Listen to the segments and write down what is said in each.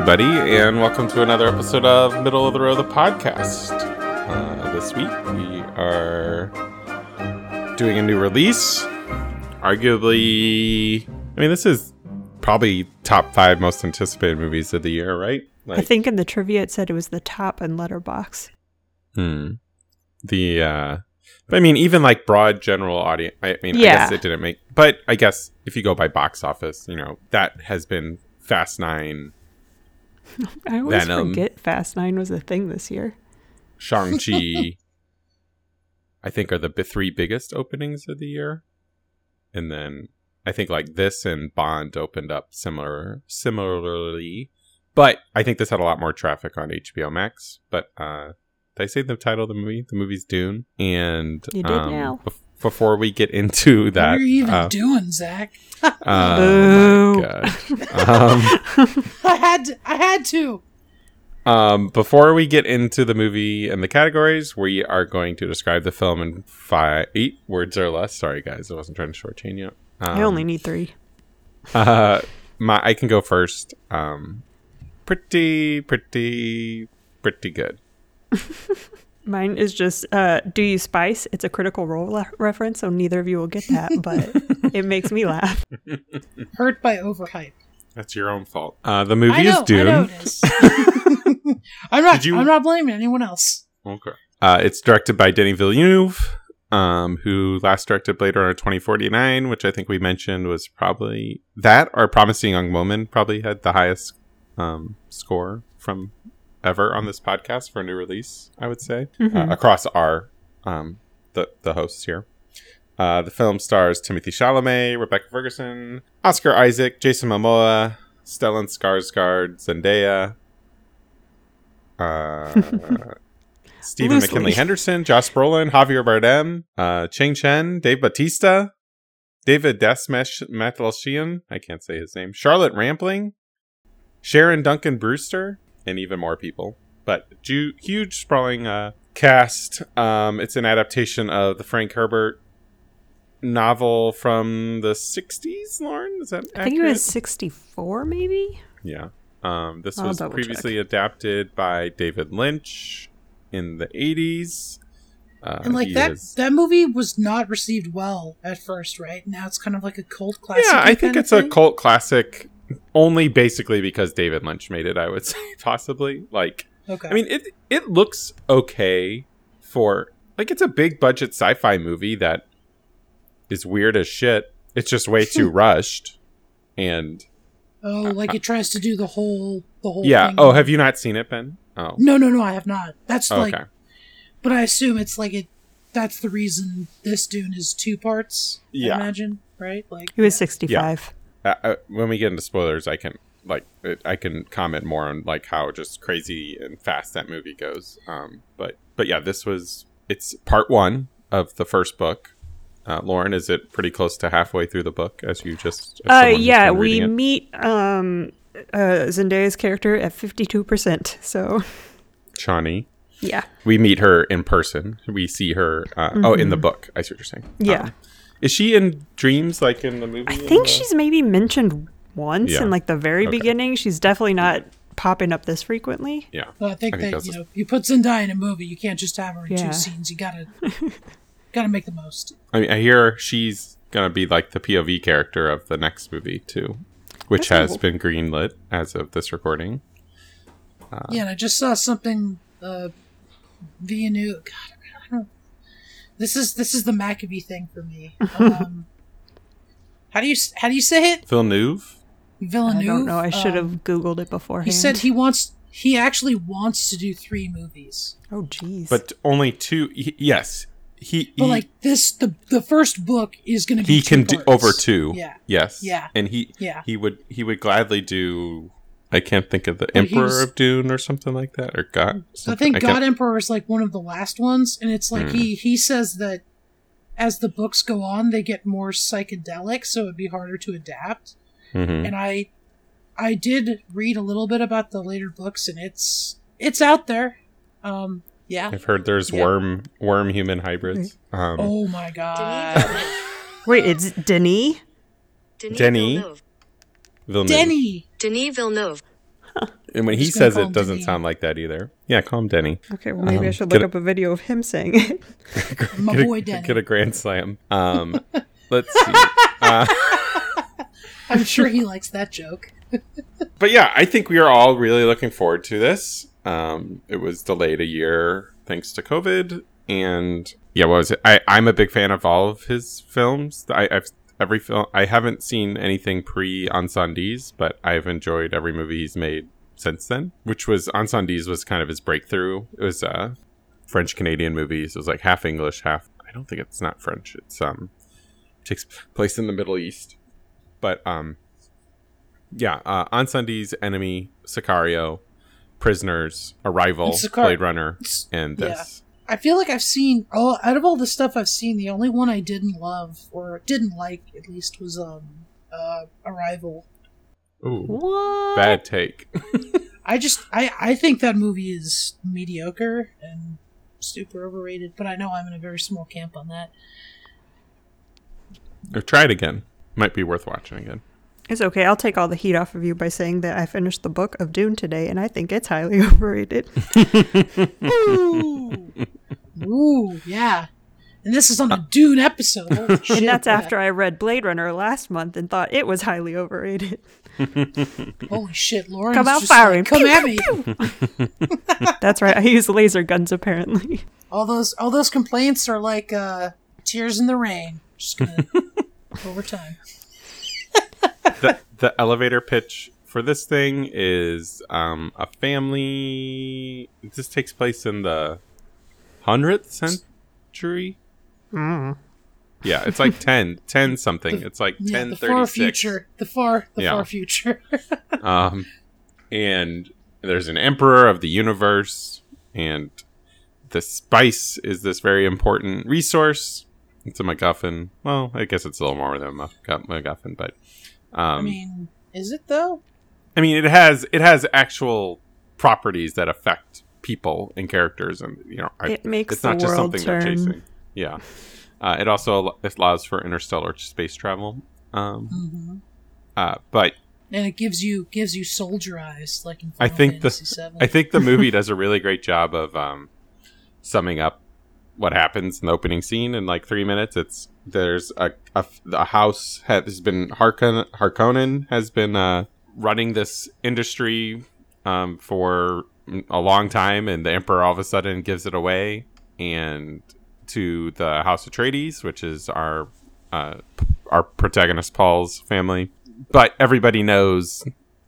Everybody, and welcome to another episode of Middle of the Road, the podcast. Uh, this week we are doing a new release. Arguably, I mean, this is probably top five most anticipated movies of the year, right? I think in the trivia it said it was the top in Letterboxd. Hmm. The uh but I mean even like broad general audience I mean I Yeah. guess it didn't make but I guess if you go by box office, you know, that has been Fast 9, I always Venom. forget Fast Nine was a thing this year. Shang-Chi I think are the bi- three biggest openings of the year. And then I think like this and Bond opened up similar similarly. But I think this had a lot more traffic on HBO Max. But uh did I say the title of the movie? The movie's Dune. And You did um, now. bef- before we get into that, what are you even uh, doing, Zach? oh my god. Um, I had to, I had to. Um, before we get into the movie and the categories, we are going to describe the film in five, eight words or less. Sorry, guys, I wasn't trying to shortchange you. Um, I only need three. Uh, my I can go first. Um, pretty, pretty, pretty good. Mine is just uh, Do You Spice? It's a critical role le- reference, so neither of you will get that, but it makes me laugh. Hurt by overhype. That's your own fault. Uh, the movie I know, is Dune. I know it is. I'm not. Did you- I'm not blaming anyone else. Okay. Uh, it's directed by Denis Villeneuve, um, who last directed Blade Runner 2049, which I think we mentioned was probably that or Promising Young Woman probably had the highest um, score from ever on this podcast for a new release, I would say, uh, across our um, the, the hosts here. Uh, the film stars Timothée Chalamet, Rebecca Ferguson, Oscar Isaac, Jason Momoa, Stellan Skarsgård, Zendaya, uh, Stephen Loosely. McKinley Henderson, Josh Brolin, Javier Bardem, uh, Chang Chen, Dave Bautista, David Desmesh I can't say his name, Charlotte Rampling, Sharon Duncan Brewster, and even more people. But ju- huge, sprawling uh, cast. Um, it's an adaptation of the Frank Herbert novel from the 60s, Lauren? Is that accurate? I think it was 64, maybe? Yeah. Um, this I'll was double previously adapted by David Lynch in the 80s. Uh, And like he that, is- that movie was not received well at first, right? Now it's kind of like a cult classic. yeah, I think kind of it's a cult classic only basically because David Lynch made it, I would say, possibly. Like, Okay. I mean, it it looks okay for like it's a big budget sci-fi movie that is weird as shit. It's just way too rushed, and oh, like it tries to do the whole, the whole. yeah. Thing. Oh, have you not seen it, Ben? Oh, No, no, no. I have not. That's oh, like, okay. but I assume it's like it. That's the reason this Dune is two parts. Yeah. I imagine, right? Like It was 65. When we get into spoilers, I can like it, I can comment more on like how just crazy and fast that movie goes. Um, but but yeah, this was it's part one of the first book. Uh, Lauren, is it pretty close to halfway through the book as you just? as Uh, yeah, we meet um, uh, Zendaya's character at 52%, so Chani. yeah. We meet her in person. We see her. Uh, Oh, in the book. I see what you're saying. Mm-hmm. Yeah. Um, is she in dreams like in the movie? I think the- she's maybe mentioned once Yeah. in like the very Okay. beginning. She's definitely not popping up this frequently. Yeah. Well, I think I think that that's- you know you put Zendaya in a movie, you can't just have her in Yeah. two scenes. You gotta gotta make the most. I mean, I hear she's gonna be like the POV character of the next movie too, which That's has cool. been greenlit as of this recording. Uh, yeah, and I just saw something. Uh, Villeneuve. God, I don't. This is this is the Maccabee thing for me. Um, how do you how do you say it? Villeneuve. Villeneuve. I don't know. I should have Um, Googled it beforehand. he said he wants. He actually wants to do three movies. Oh, jeez. but only two. He, yes, he But he, like this, the the first book is going to be he two can do over two. Yeah, Yes. Yeah. And he Yeah. he would he would gladly do. I can't think of the Well, he Emperor was- of Dune or something like that or God. So I think can't- God Emperor is like one of the last ones, and it's like Hmm. he he says that as the books go on, they get more psychedelic, so it'd be harder to adapt. Mhm. And I I did read a little bit about the later books, and it's it's out there. Um, yeah. I've heard there's Yeah. worm worm human hybrids. Um, Oh my god, Wait, it's Denis? Denis Denny. Villeneuve. Villeneuve. Denny. Denis Villeneuve. And when he just gonna says it, doesn't Denny. sound like that either. Yeah, call him Denny. Okay, well maybe I Um, should look a- up a video of him saying it. My get a, Denny. Get a grand slam. Um, let's see. Uh, I'm sure he likes that joke. but yeah, I think we are all really looking forward to this. Um, it was delayed a year thanks to COVID, and yeah, what was it? I, I'm a big fan of all of his films. I, I've every film. I haven't seen anything pre Incendies, but I've enjoyed every movie he's made since then. Which was Incendies was kind of his breakthrough. It was uh, French Canadian movies. It was like half English, half. I don't think it's not French. It's um takes place in the Middle East, but um yeah, uh, Incendies, Enemy, Sicario, Prisoners, Arrival, Sicar- Blade Runner, and yeah. This. I feel like I've seen all out of all the stuff I've seen, the only one I didn't love or didn't like at least was um uh Arrival. Ooh, what? bad take. I just I I think that movie is mediocre and super overrated, but I know I'm in a very small camp on that. or try it again. Might be worth watching again. It's okay. I'll take all the heat off of you by saying that I finished the book of Dune today, and I think it's highly overrated. Ooh, Ooh, yeah. And this is on a Dune episode. Holy shit, and that's after I read Blade Runner last month and thought it was highly overrated. Holy shit, Lauren! Come out firing. Like, Come Pew, at me. That's right. I use laser guns apparently. All those all those complaints are like uh, tears in the rain. Just gonna over time. The the elevator pitch for this thing is um, a family. This takes place in the hundredth century. Mm. Yeah, it's like 10, 10 something. It's like Yeah, ten the thirty far future. The far the Yeah. far future. Um, and there's an emperor of the universe, and the spice is this very important resource. It's a MacGuffin. Well, I guess it's a little more than a Mac- MacGuffin, but um, I mean, is it though? I mean, it has it has actual properties that affect people and characters, and you know, I, It makes it's the not just world something they're turn. chasing. Yeah, uh, it also it allows for interstellar space travel. Um, hmm uh, but And it gives you gives you soldier eyes, like in I Final think the- Fantasy VII. I think the movie does a really great job of um, summing up what happens in the opening scene in like three minutes. It's there's a a, a house has been Harkon Harkonnen has been uh, running this industry um, for a long time, and the Emperor all of a sudden gives it away and to the House of Atreides, which is our uh, our protagonist Paul's family. But everybody knows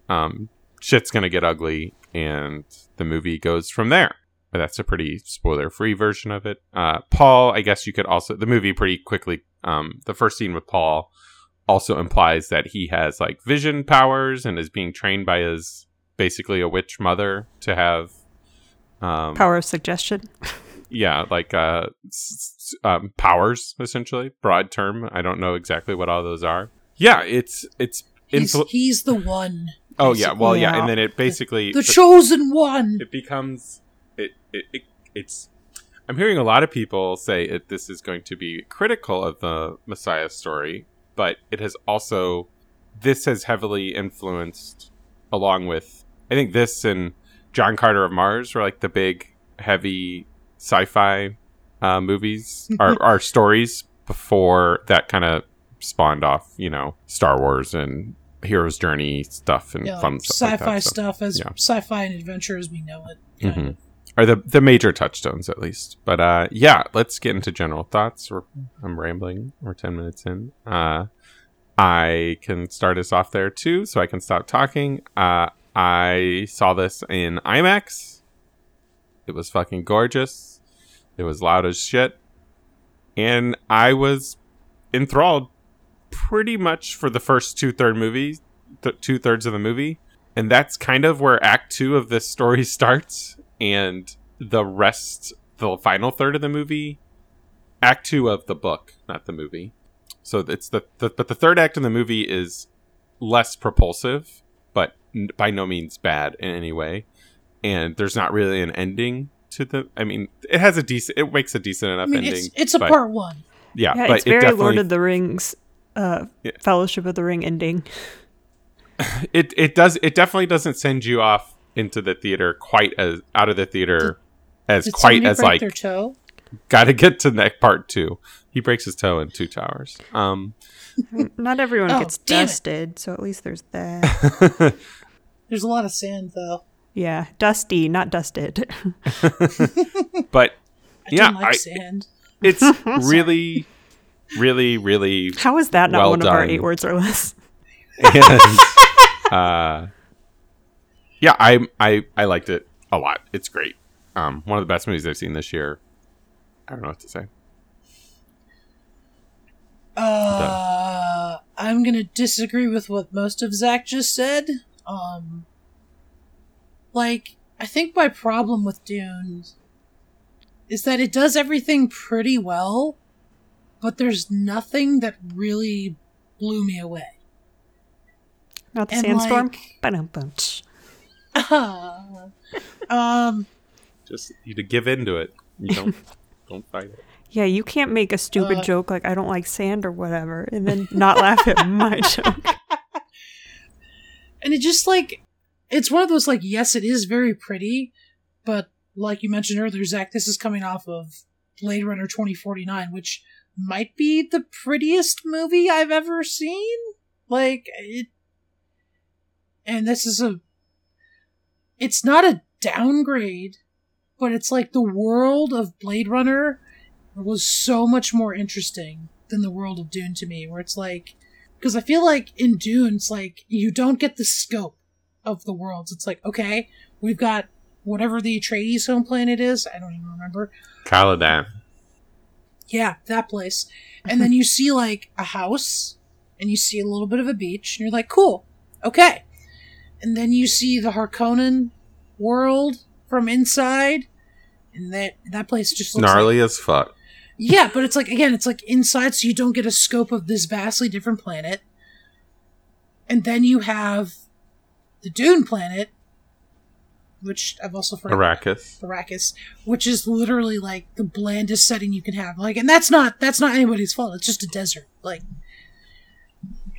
um, shit's gonna get ugly, and the movie goes from there. But that's a pretty spoiler-free version of it. Uh, Paul, I guess you could also the movie pretty quickly. Um, the first scene with Paul also implies that he has like vision powers and is being trained by his basically a witch mother to have um, Power of suggestion. yeah like uh s- s- um, powers essentially broad term i don't know exactly what all those are yeah it's it's he's, influ- he's the one. oh yeah well yeah Yeah. and then it basically The chosen one. it becomes it, it, it it's i'm hearing a lot of people say it this is going to be critical of the messiah story but it has also this has heavily influenced along with i think this and john carter of mars were like the big heavy sci-fi uh, movies are, are stories before that kind of spawned off you know star wars and hero's journey stuff and Yeah, fun like stuff like sci-fi that, so- stuff as yeah. sci-fi and adventure as we know it. kind Are the the major touchstones at least. But uh yeah, let's get into general thoughts. We're, I'm rambling. We're ten minutes in. Uh I can start us off there too, so I can stop talking. Uh I saw this in IMAX. It was fucking gorgeous. It was loud as shit. And I was enthralled pretty much for the first two third movie, th- two thirds of the movie, and that's kind of where Act Two of this story starts, and the rest, the final third of the movie, Act Two of the book, not the movie. So it's the, the but the third act of the movie is less propulsive, but n- by no means bad in any way, and there's not really an ending to the. I mean, it has a decent. It makes a decent enough I mean, ending. it's it's a but- part one. Yeah, Yeah, but it's very definitely Lord of the Rings, uh, Yeah. Fellowship of the Ring ending. it it does it definitely doesn't send you off into the theater quite as out of the theater as Did quite somebody as like their toe? got to get to next part two. He breaks his toe in two towers. Um, Not everyone Oh, gets damn it. dusted, so at least there's that. There's a lot of sand though. yeah, dusty, not dusted. but I Yeah, don't like I- sand. it's really, really, really, How is that not Well one of our eight words or less? and uh, yeah, I I I liked it a lot. It's great. Um, one of the best movies I've seen this year. I don't know what to say. Uh, I'm gonna disagree with what most of Zach just said. Um, like I think my problem with Dune is that it does everything pretty well, but there's nothing that really blew me away. Not the And, sandstorm. like- Ba-dum-bum. um, Just you to give into it. You don't don't fight it. Yeah, you can't make a stupid Uh, joke like I don't like sand or whatever, and then not laugh at my joke. and it just like it's one of those like yes it is very pretty but like you mentioned earlier zach this is coming off of blade runner 2049 which might be the prettiest movie i've ever seen like it and this is a it's not a downgrade but it's like the world of blade runner was so much more interesting than the world of dune to me where it's like because I feel like in Dune, it's like you don't get the scope of the worlds. It's like, okay, we've got whatever the Atreides home planet is. I don't even remember. Caladan. Yeah, that place. And then you see like a house and you see a little bit of a beach and you're like, cool, okay. And then you see the Harkonnen world from inside and that that place just looks like Gnarly as fuck. yeah, but it's like again, it's like inside, so you don't get a scope of this vastly different planet. And then you have the Dune planet, which I've also forgotten. Arrakis. Arrakis, which is literally like the blandest setting you can have. Like, and that's not that's not anybody's fault. It's just a desert. Like,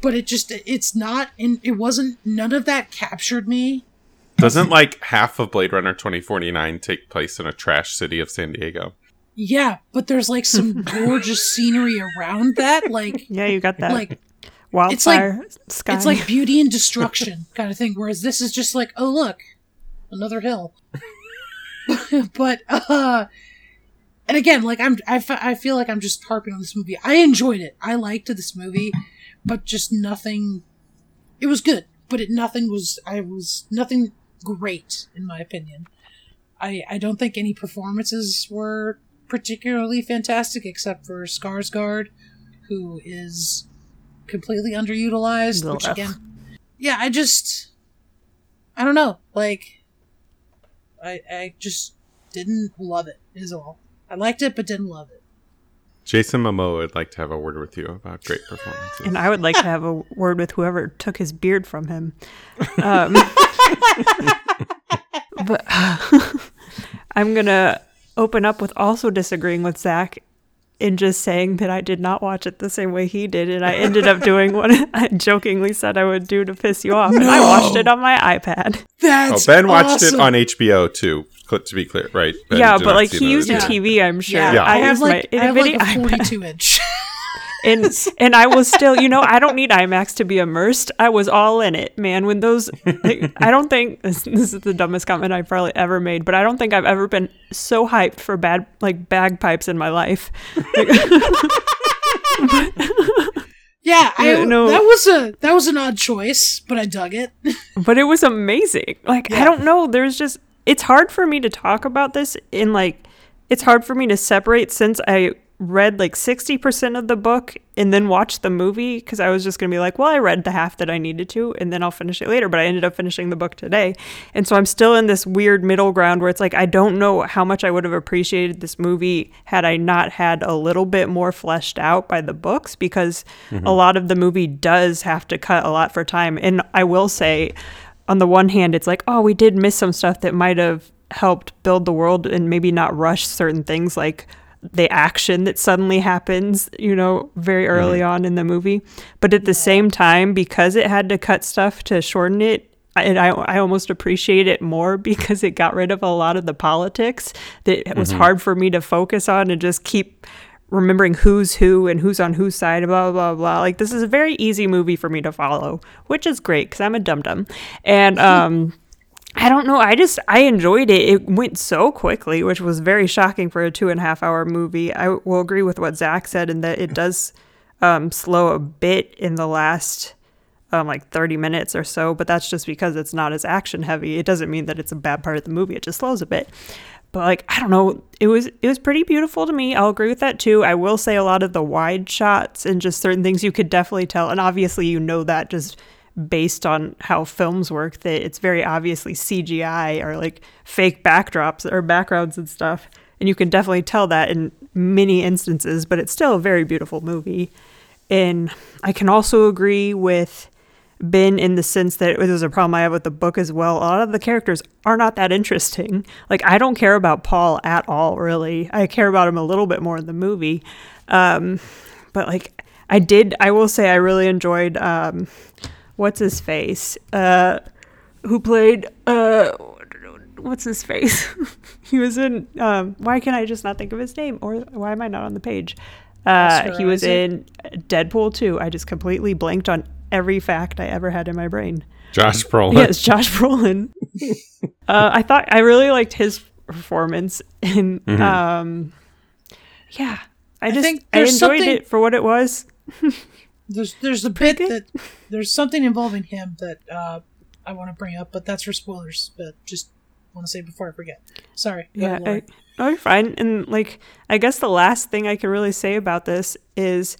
but it just it's not, and it wasn't. None of that captured me. Doesn't like half of Blade Runner 2049 take place in a trash city of San Diego? Yeah, but there's like some gorgeous scenery around that. Like, Yeah, you got that like wildfire sky. It's like beauty and destruction kind of thing. Whereas this is just like, oh look, another hill. but uh, and again, like I'm, I, I feel like I'm just harping on this movie. I enjoyed it. I liked this movie, but just nothing. It was good, but it nothing was. I was nothing great in my opinion. I I don't think any performances were particularly fantastic, except for Skarsgård, who is completely underutilized. Which F. again, yeah, I just, I don't know, like, I I just didn't love it. Is all. I liked it, but didn't love it. Jason Momoa would like to have a word with you about great performances. and I would like to have a word with whoever took his beard from him. Um, but I'm gonna open up with also disagreeing with Zach in just saying that I did not watch it the same way he did, and I ended up doing what I jokingly said I would do to piss you off, and I watched it on my iPad. oh, That's Ben watched it on HBO too. To be clear, right? Ben yeah, but like see he used a HBO. TV, I'm sure. Yeah, Yeah. I, I have used like my I have like a bitty iPad. 42 inch. and and I was still, you know, I don't need IMAX to be immersed. I was all in it, man. When those, like, I don't think this, this is the dumbest comment I've probably ever made, but I don't think I've ever been so hyped for bad like bagpipes in my life. Yeah, I Yeah, no. that was a that was an odd choice, but I dug it. but it was amazing. Like I don't know, there's just it's hard for me to talk about this in like it's hard for me to separate since I read like 60% of the book and then watched the movie because I was just going to be like, well, I read the half that I needed to and then I'll finish it later, but I ended up finishing the book today. And so I'm still in this weird middle ground where it's like I don't know how much I would have appreciated this movie had I not had a little bit more fleshed out by the books because mm-hmm. a lot of the movie does have to cut a lot for time. And I will say on the one hand, it's like, oh, we did miss some stuff that might have helped build the world and maybe not rush certain things like the action that suddenly happens, you know, very early on in the movie. But at the same time, because it had to cut stuff to shorten it, I- and I, I almost appreciate it more because it got rid of a lot of the politics that it was hard for me to focus on and just keep remembering who's who and who's on whose side, blah, blah, blah. Like, this is a very easy movie for me to follow, which is great because I'm a dum dum. And, um, I don't know. I just I enjoyed it. It went so quickly, which was very shocking for a two and a half hour movie. I will agree with what Zach said in that it does um, slow a bit in the last um, like 30 minutes or so, but that's just because it's not as action heavy. It doesn't mean that it's a bad part of the movie. It just slows a bit. But like I don't know, it was it was pretty beautiful to me. I'll agree with that too. I will say a lot of the wide shots and just certain things you could definitely tell, and obviously you know that just based on how films work that it's very obviously CGI or like fake backdrops or backgrounds and stuff. And you can definitely tell that in many instances, but it's still a very beautiful movie. And I can also agree with Ben in the sense that it was a problem I have with the book as well. A lot of the characters are not that interesting. Like I don't care about Paul at all, really. I care about him a little bit more in the movie. Um, but like I did, I will say I really enjoyed um, what's his face, uh, who played uh, what's his face? he was in. Um, why can I just not think of his name, or why am I not on the page? Uh, Oscar he was Isaac? in Deadpool 2. I just completely blanked on every fact I ever had in my brain. Josh Brolin. Yes, Josh Brolin. uh, I thought I really liked his performance, and um, yeah, I just I, think there's enjoyed something- it for what it was. There's there's a bit that there's something involving him that uh, I want to bring up, but that's for spoilers. But just want to say before I forget. Sorry. Yeah, I, oh, you're fine. And like, I guess the last thing I can really say about this is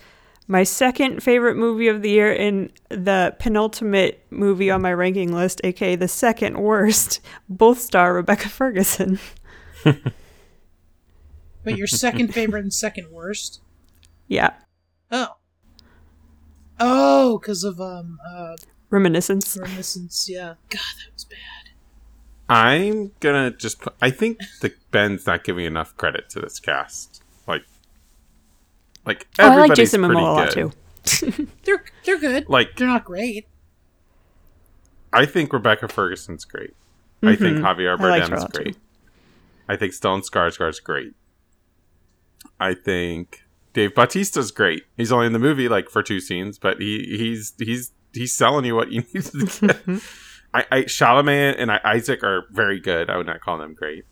my second favorite movie of the year and the penultimate movie on my ranking list, aka the second worst. Both star Rebecca Ferguson. but your second favorite and second worst. Yeah, Oh. Oh, because of um uh Reminiscence. reminiscence. Yeah. God, that was bad. I'm gonna just put. I think the Ben's not giving enough credit to this cast. Like, like Oh, I like Jason pretty Momoa a lot good. too. They're they're good. Like, They're not great. I think Rebecca Ferguson's great. I think Javier Mm-hmm. I liked her a Bardem's lot, too. great. I think Stellan Skarsgård's great. I think Dave Bautista's great. He's only in the movie like for two scenes, but he he's he's he's selling you what you need to get. Mm-hmm. I, I Chalamet and I, Isaac are very good. I would not call them great.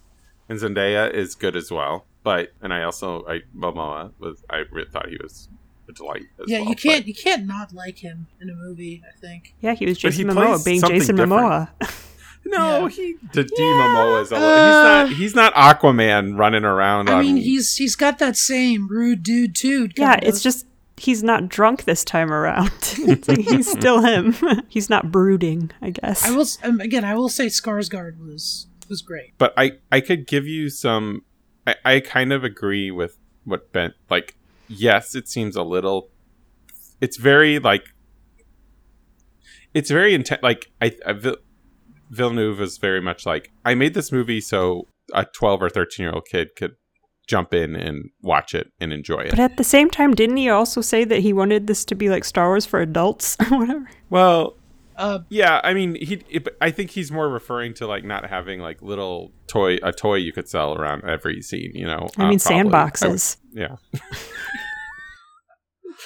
And Zendaya is good as well. But and I also I Momoa was I re- thought he was a delight. As Yeah, well, you can't but- you can't not like him in a movie. I think. Yeah, he was But he Jason plays Momoa being Jason different. Momoa. No, Yeah. he the D Momoa is a, Uh, he's not he's not Aquaman running around. I on, mean, he's he's got that same rude dude too. yeah, kind it's just he's not drunk this time around. like he's still him. he's not brooding, I guess. I will um, again. I will say Skarsgård was was great. but I I could give you some. I, I kind of agree with what Ben like. Yes, it seems a little. It's very like. It's very intense. Like I, I Vil- Villeneuve is very much like I made this movie so a twelve or thirteen year old kid could jump in and watch it and enjoy it. But at the same time, didn't he also say that he wanted this to be like Star Wars for adults or whatever? well, Uh, Yeah, I mean, he. It, I think he's more referring to like not having like little toy a toy you could sell around every scene. You know, I uh, mean, probably. I would- sandboxes. yeah.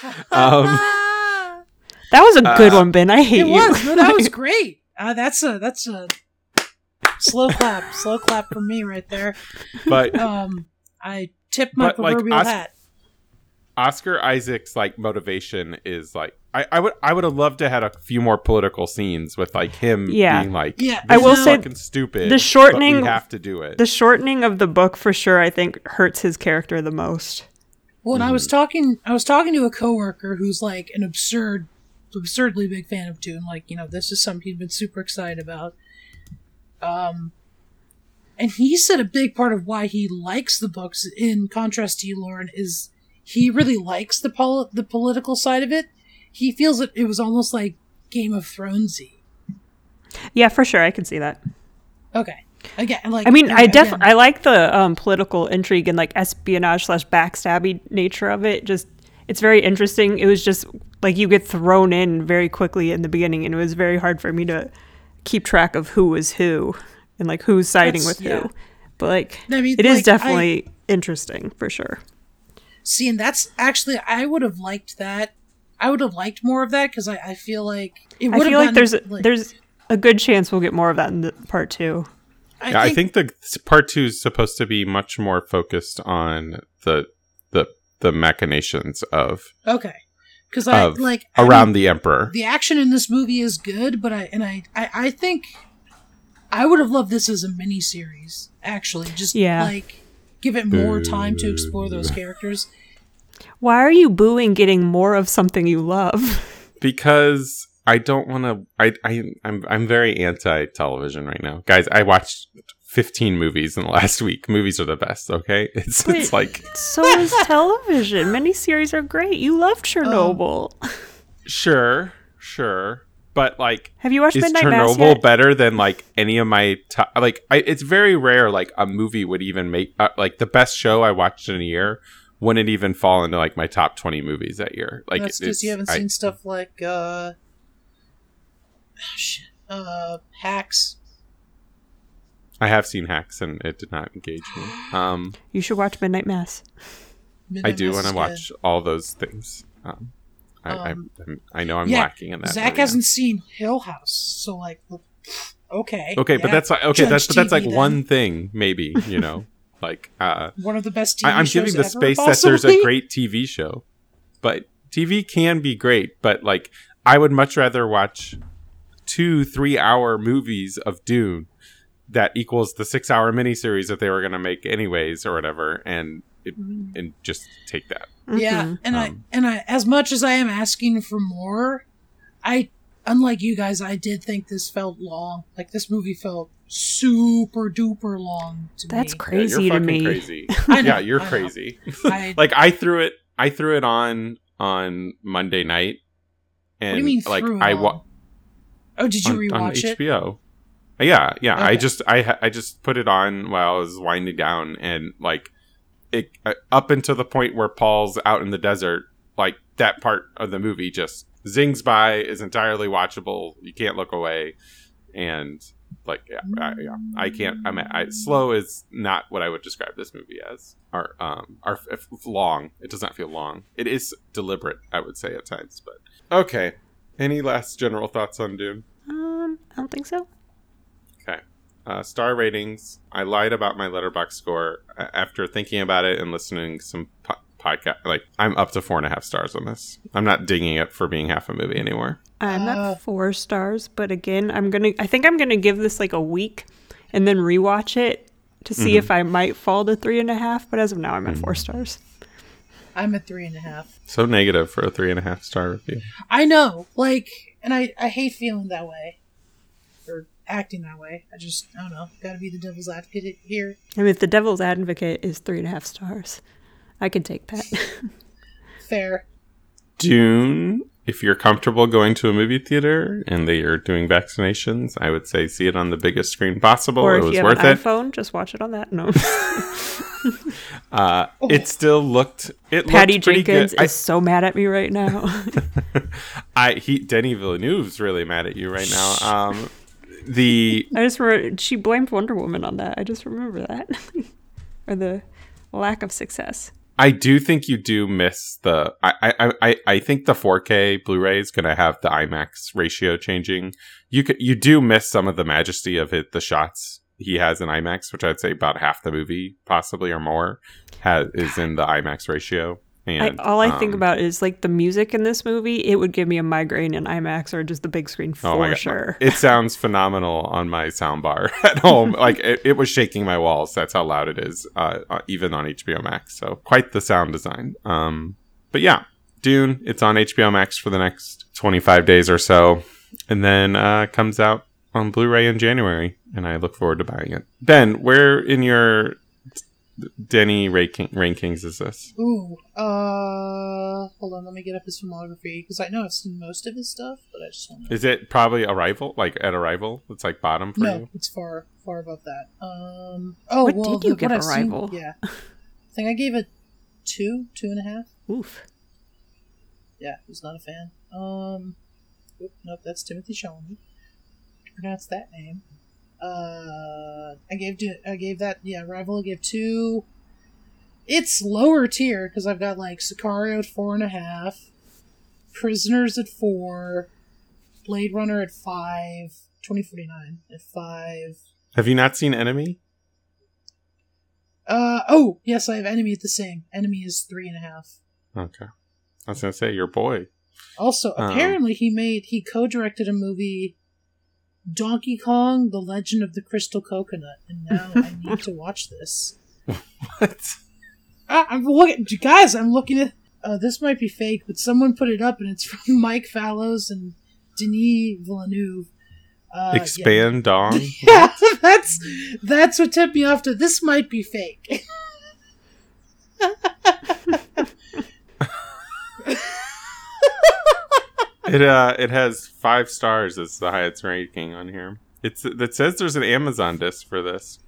um, That was a good Uh, one, Ben. I hate it you. was. No, that was great. Uh, that's a that's a slow clap. Slow clap for me right there. but Um, I tip my But, like, proverbial Os- hat. Oscar Isaac's like motivation is like I, I would I would have loved to had a few more political scenes with like him Yeah. being like Yeah, this I will is say fucking stupid the but shortening- we have to do it The shortening of the book for sure, I think, hurts his character the most. Well, and I Mm-hmm. was talking. I was talking to a coworker who's like an absurd, absurdly big fan of Dune. Like, you know, this is something he's been super excited about. Um, and he said a big part of why he likes the books, in contrast to you, Lauren, is he really likes the pol- the political side of it. He feels that it was almost like Game of Thronesy. Yeah, for sure, I can see that. Okay, Again, like I mean, I definitely I like the um, political intrigue and like espionage slash backstabby nature of it. Just it's very interesting. It was just like you get thrown in very quickly in the beginning, and it was very hard for me to keep track of who was who and like who's siding That's- with yeah. who. But like, I mean, it is like, I- definitely interesting for sure. See, and that's actually I would have liked that. I would have liked more of that because I, I feel like it I would feel have like there's a, there's a good chance we'll get more of that in the part two. I yeah, think, I think the part two is supposed to be much more focused on the the the machinations of okay because I of like I around mean, the emperor. the action in this movie is good, but I and I I, I think I would have loved this as a mini series. Actually, just Yeah. like give it more time to explore those characters. Why are you booing getting more of something you love? because I don't want to. I I I'm I'm very anti television right now, guys. I watched 15 movies in the last week. Movies are the best. Okay, it's it's like so is television. Miniseries are great. You loved Chernobyl. sure, sure, but like. Have you watched Is Midnight Mass Chernobyl yet? better than like any of my top? Like, I, it's very rare. Like a movie would even make uh, like the best show I watched in a year wouldn't even fall into like my top twenty movies that year. Like, That's it's- because you haven't I- seen stuff like uh, oh, shit, uh, hacks. I have seen Hacks and it did not engage me. Um, You should watch Midnight Mass. I do Mass want to is watch all those things. Um, I, Um, I, I'm, know I'm yeah, lacking in good. that. Zach area. hasn't seen Hill House, so like, okay, Okay, but that's like okay. Judge That's but that's like then. one thing, maybe you know, like uh, one of the best TV I, I'm shows giving the ever, space that there's a great TV show, but TV can be great. But like, I would much rather watch two three hour movies of Dune that equals the six hour miniseries that they were going to make anyways or whatever, and it, and just take that. Yeah, Mhm. and I Um, and I as much as I am asking for more, I unlike you guys, I did think this felt long. Like this movie felt super duper long to That's me. crazy yeah, you're to fucking me. crazy. Yeah, you're I crazy. I, like I threw it I threw it on on Monday night and what do you mean like through it I all? wa- Oh, did you on, on rewatch it? HBO. Yeah, yeah. I just I I just put it on while I was winding down and like it uh, up until the point where Paul's out in the desert, like that part of the movie just zings by is entirely watchable. You can't look away and like yeah, I, yeah, I can't. I'm I, slow is not what I would describe this movie as. Or um, or long. It does not feel long. It is deliberate, I would say at times. But okay. Any last general thoughts on Dune? Um, I don't think so. Okay. Uh, star ratings. I lied about my Letterboxd score uh, after thinking about it and listening to some po- podcast. Like I'm up to four and a half stars on this. I'm not dinging it for being half a movie anymore. I'm Uh, at four stars, but again, I'm gonna. I think I'm gonna give this like a week, and then rewatch it to see Mm-hmm. if I might fall to three and a half. But as of now, I'm at four stars. I'm at three and a half. So negative for a three and a half star review. I know, like, and I I hate feeling that way or acting that way. I just I don't know. Got to be the devil's advocate here. I mean, if the Devil's Advocate is three and a half stars, I can take that. Fair. Dune. If you're comfortable going to a movie theater and they are doing vaccinations, I would say see it on the biggest screen possible. or it if was you have worth an it. iPhone, just watch it on that. No, Uh, It still looked. It Patty looked pretty Jenkins good. I- is so mad at me right now. I he Denny Villeneuve's really mad at you right now. Um, the I just remember she blamed Wonder Woman on that. I just remember that, or the lack of success. I do think you do miss the. I I I, I think the 4K Blu-ray is going to have the IMAX ratio changing. You could you do miss some of the majesty of it. The shots he has in IMAX, which I'd say about half the movie, possibly or more, has is in the IMAX ratio. And I, all I think um, about is like the music in this movie. It would give me a migraine in IMAX or just the big screen Oh for God. sure. It sounds phenomenal on my soundbar at home. like it, it was shaking my walls. That's how loud it is, uh, uh, even on HBO Max. So quite the sound design. Um, but yeah, Dune. It's on HBO Max for the next 25 days or so, and then uh, comes out on Blu-ray in January. And I look forward to buying it. Ben, where in your Denny ranking, rankings is this? Ooh, uh, hold on, let me get up his filmography because I know I've seen most of his stuff, but I just want to. Is it probably Arrival? Like at Arrival? It's like bottom for No, you? it's far, far above that. Um, oh, What well, did you the- give what seen- Arrival? yeah, I think I gave it two, two and a half. Oof. Yeah, was not a fan. Um, oop, nope, that's Timothée Chalamet. Pronounce that name. Uh, I gave I gave that yeah rival. I gave two. It's lower tier because I've got like Sicario at four and a half, Prisoners at four, Blade Runner at five, 2049 at five. Have you not seen Enemy? Uh oh yes, I have Enemy at the same. Enemy is three and a half. Okay. I was gonna say your boy. Also, Um, apparently he made he co-directed a movie Donkey Kong: The Legend of the Crystal Coconut, and now I need to watch this. What? Ah, I'm looking, guys. I'm looking at. Uh, this might be fake, but someone put it up, and it's from Mike Fallows and Denis Villeneuve. Uh, yeah. Expand Dong? Yeah, that's that's what tipped me off to this might be fake. It uh it has five stars as the highest ranking on here. It's it says there's an Amazon disc for this.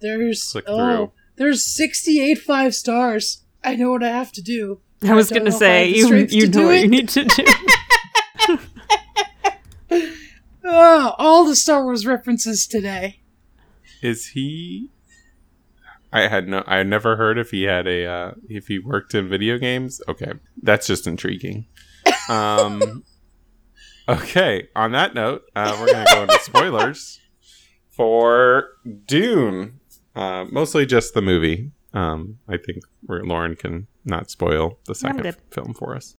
There's Click oh, through. there's 68 five stars. I know what I have to do. I was don't gonna know if I say have you strength you to know do what you need to do. Oh, all the Star Wars references today. Is he I had no I never heard if he had a uh if he worked in video games. Okay. That's just intriguing. Um Okay, on that note, uh, we're gonna go into spoilers for Dune. Uh, mostly just the movie. Um, I think where Lauren can not spoil the second good. film for us.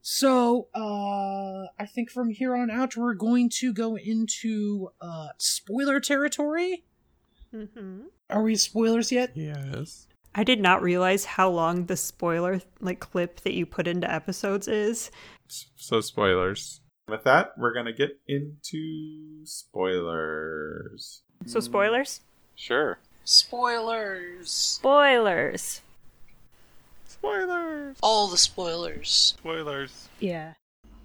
So, uh, I think from here on out, we're going to go into uh, spoiler territory. Mm-hmm. Are we spoilers yet? Yes. I did not realize how long the spoiler like clip that you put into episodes is. So spoilers. With that, we're gonna get into spoilers. So spoilers? Sure. Spoilers. Spoilers. Spoilers. All the spoilers. Spoilers. Yeah.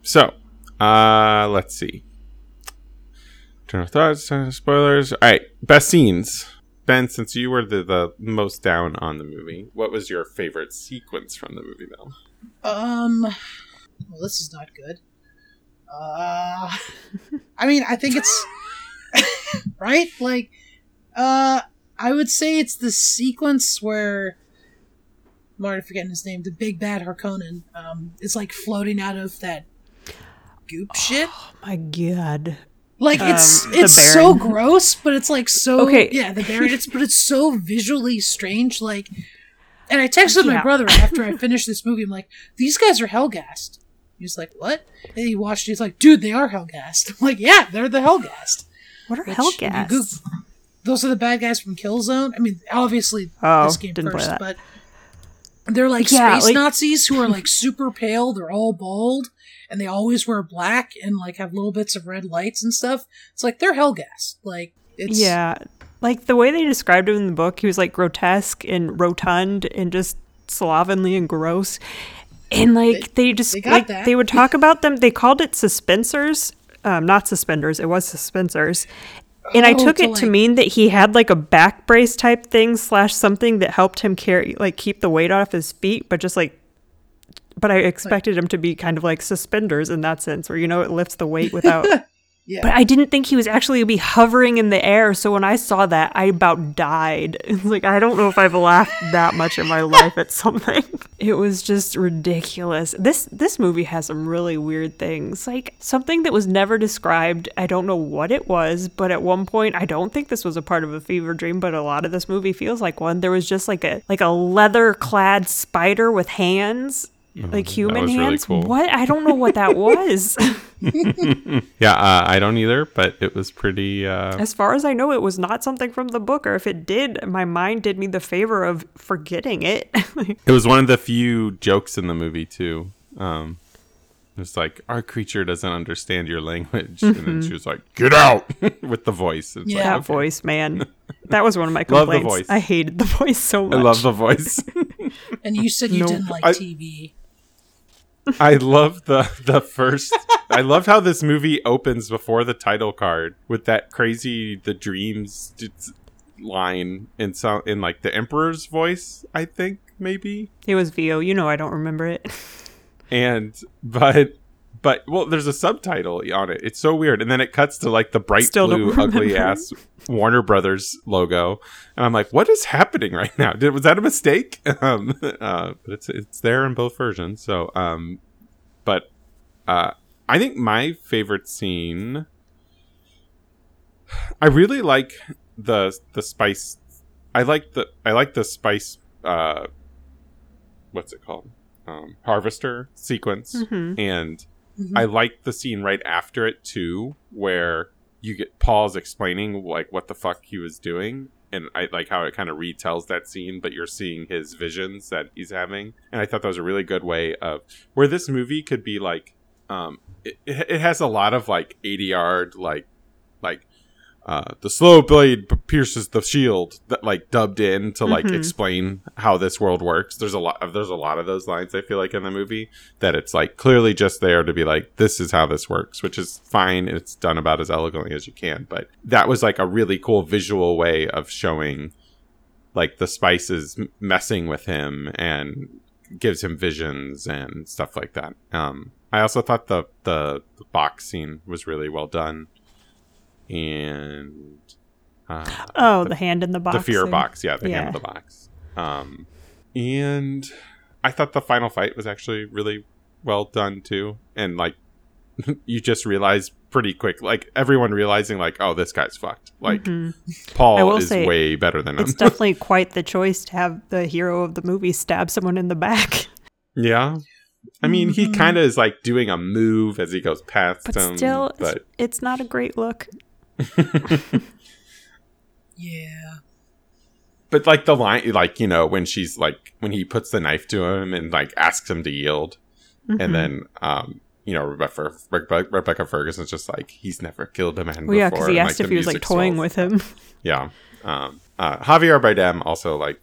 So, uh, let's see. Turn of thoughts, uh, spoilers. All right, best scenes. Ben, since you were the, the most down on the movie, what was your favorite sequence from the movie, though? Um, well, this is not good. Uh, I mean, I think it's right. Like, uh, I would say it's the sequence where I'm already forgetting his name. The big bad Harkonnen. Um, is like floating out of that goop shit. Oh my god. Like it's Um, the it's so gross, but it's like so Okay. yeah, the Baron. It's but it's so visually strange. Like, and I texted my brother after I finished this movie. I'm like, these guys are Helghast. He's like, what? And he watched. He's like, dude, they are Helghast. I'm like, yeah, they're the Helghast. What are Which, Helghast? you Those are the bad guys from Killzone. I mean, obviously Oh, this game didn't play first, that. but they're like Yeah, space like- Nazis who are like super pale. They're all bald, and they always wear black and like have little bits of red lights and stuff. It's like they're Helghast. Like it's Yeah. Like the way they described him in the book, he was like grotesque and rotund and just slovenly and gross. And like they, just they like that. they would talk about them. They called it suspensors, um, not suspenders. It was suspensors. And I Oh, took to, it to mean that he had like a back brace type thing slash something that helped him carry like keep the weight off his feet, but just like. But I expected him to be kind of like suspenders in that sense, where you know it lifts the weight without yeah. but I didn't think he was actually gonna be hovering in the air. So when I saw that, I about died. It's like I don't know if I've laughed that much in my life at something. It was just ridiculous. This this movie has some really weird things. Like something that was never described. I don't know what it was, but at one point I don't think this was a part of a fever dream, but a lot of this movie feels like one. There was just like a like a leather clad spider with hands. Like human was really hands. cool. What? I don't know what that was. Yeah, uh, I don't either, but it was pretty. Uh, As far as I know, it was not something from the book, or if it did, my mind did me the favor of forgetting it. it was one of the few jokes in the movie too. Um, It's like our creature doesn't understand your language, and then she was like, "Get out!" with the voice. It's Yeah. like, that okay. voice, man. That was one of my Love the complaints. voice. I hated the voice so much. I love the voice. And you said you No, didn't like I- TV. I love the the first. I love how this movie opens before the title card with that crazy the dreams line in so in like the emperor's voice. I think maybe It was VO. You know I don't remember it. and but but well, there's a subtitle on it. It's so weird, and then it cuts to like the bright Still blue, ugly ass Warner Brothers logo, and I'm like, what is happening right now? Did was that a mistake? Um, uh, but it's it's there in both versions. So, um, but uh, I think my favorite scene. I really like the the spice. I like the I like the spice. Uh, what's it called? Um, harvester sequence Mhm. and Mhm. I like the scene right after it too, where you get Paul's explaining like what the fuck he was doing, and I like how it kind of retells that scene, but you're seeing his visions that he's having, and I thought that was a really good way of where this movie could be like, um, it, it has a lot of like ADR like. Uh, the slow blade p- pierces the shield that like dubbed in to like Mhm. explain how this world works. There's a lot of there's a lot of those lines i feel like in the movie that it's like clearly just there to be like this is how this works which is fine it's done about as elegantly as you can but that was like a really cool visual way of showing like the spices messing with him and gives him visions and stuff like that. Um i also thought the the, the box scene was really well done and uh, Oh, the, hand in the box. the fear box yeah the hand in the box um and i thought the final fight was actually really well done too and like you just realize pretty quick like everyone realizing like oh this guy's fucked like Mhm. Paul is say, way better than him It's definitely quite the choice to have the hero of the movie stab someone in the back. yeah i mean he Mhm. kind of is like doing a move as he goes past But him still, it's, but it's not a great look. Yeah. but like the line like you know when she's like when he puts the knife to him and like asks him to yield Mhm. and then um you know rebecca rebecca, rebecca ferguson's just like he's never killed a man well, yeah, before because he and, asked like, if he was like toying with him. yeah um uh javier bardem also like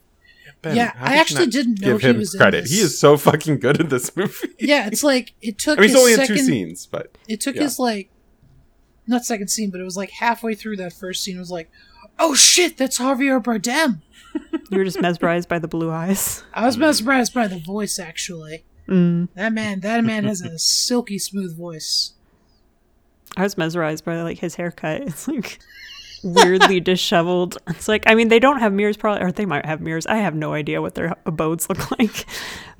Ben, Yeah, I actually didn't know give he him was in credit he is so fucking good in this movie Yeah, it's like it took i mean he's only in two scenes but it took Yeah. his like not second scene, but it was like halfway through that first scene it was like, Oh shit, that's Javier Bardem. You were just mesmerized by the blue eyes. I was mesmerized by the voice actually. Mm. That man that man has a silky smooth voice. I was mesmerized by like his haircut. It's like weirdly disheveled. It's like I mean they don't have mirrors probably or they might have mirrors. I have no idea what their abodes look like.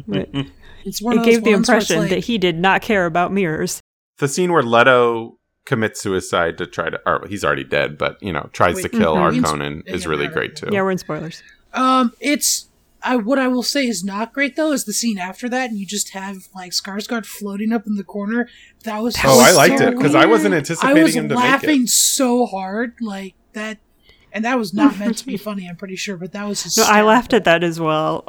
But It's one it gave the ones where it's impression like, that he did not care about mirrors. the scene where leto commits suicide to try to or he's already dead but you know tries Wait, to kill mhm. harkonnen Yeah, is yeah, really yeah, great too Yeah, we're in spoilers. Um, it's I what I will say is not great though is the scene after that, and you just have like Skarsgård floating up in the corner. That was Oh, so I liked it because I wasn't anticipating I was him to laughing make it. so hard like that, and that was not meant to be funny. I'm pretty sure, but that was No. I laughed at that as well.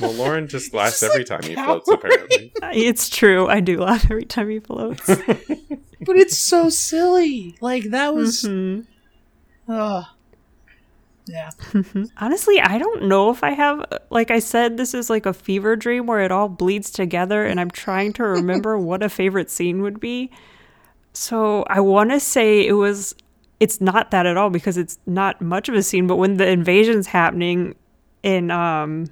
Well, Lauren just laughs Just every like time he floats. Apparently, it's true. I do laugh every time he floats. but it's so silly. Like that was, uh, yeah. Honestly, I don't know if I have like I said this is like a fever dream where it all bleeds together and I'm trying to remember what a favorite scene would be. So, I want to say it was it's not that at all because it's not much of a scene, but when the invasion's happening and um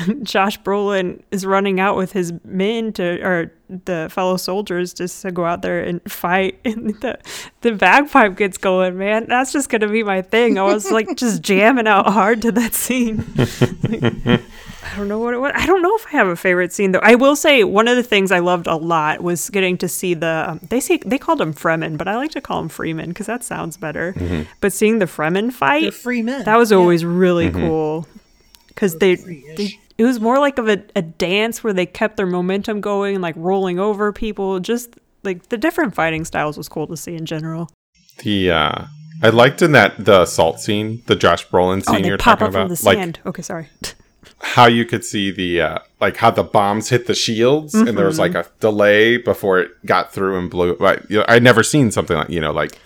Josh Brolin is running out with his men to, or the fellow soldiers just to go out there and fight, and the the bagpipe gets going. Man, that's just gonna be my thing. I was like just jamming out hard to that scene. Like, I don't know what it was. I don't know if I have a favorite scene though. I will say one of the things I loved a lot was getting to see the. Um, they say they called him Fremen, but I like to call him Freeman because that sounds better. But seeing the Fremen They're fight, free men. that was Yeah. always really cool because they, they it was more like of a, a dance where they kept their momentum going like rolling over people just like the different fighting styles was cool to see in general the uh, I liked in that the assault scene, the Josh Brolin oh scene they you're talking about, from the like sand okay sorry how you could see the uh, like how the bombs hit the shields and there was like a delay before it got through and blew. Like, you know, I'd never seen something like you know like.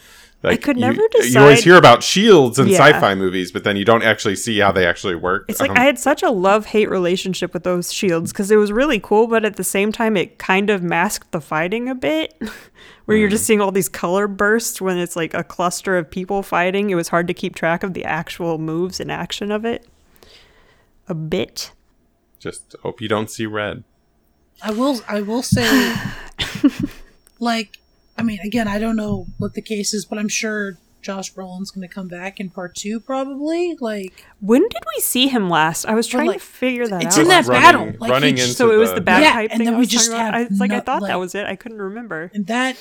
Like could never you- never You always hear about shields in Yeah. sci-fi movies, but then you don't actually see how they actually work. It's like Um, I had such a love hate relationship with those shields because it was really cool, but at the same time, it kind of masked the fighting a bit. Where you're just Mm. seeing all these color bursts when it's like a cluster of people fighting. It was hard to keep track of the actual moves and action of it. A bit. just hope you don't see red. I will. I will say, like, I mean, again, I don't know what the case is, but I'm sure Josh Brolin's going to come back in part two, probably. Like, When did we see him last? I was trying like, to figure that it's out. in that Running- battle. Like, running he into just- so it was the- the bagpipe Yeah, and thing then I we just talking about. I, have it's like I thought like- that was it. I couldn't remember. and that,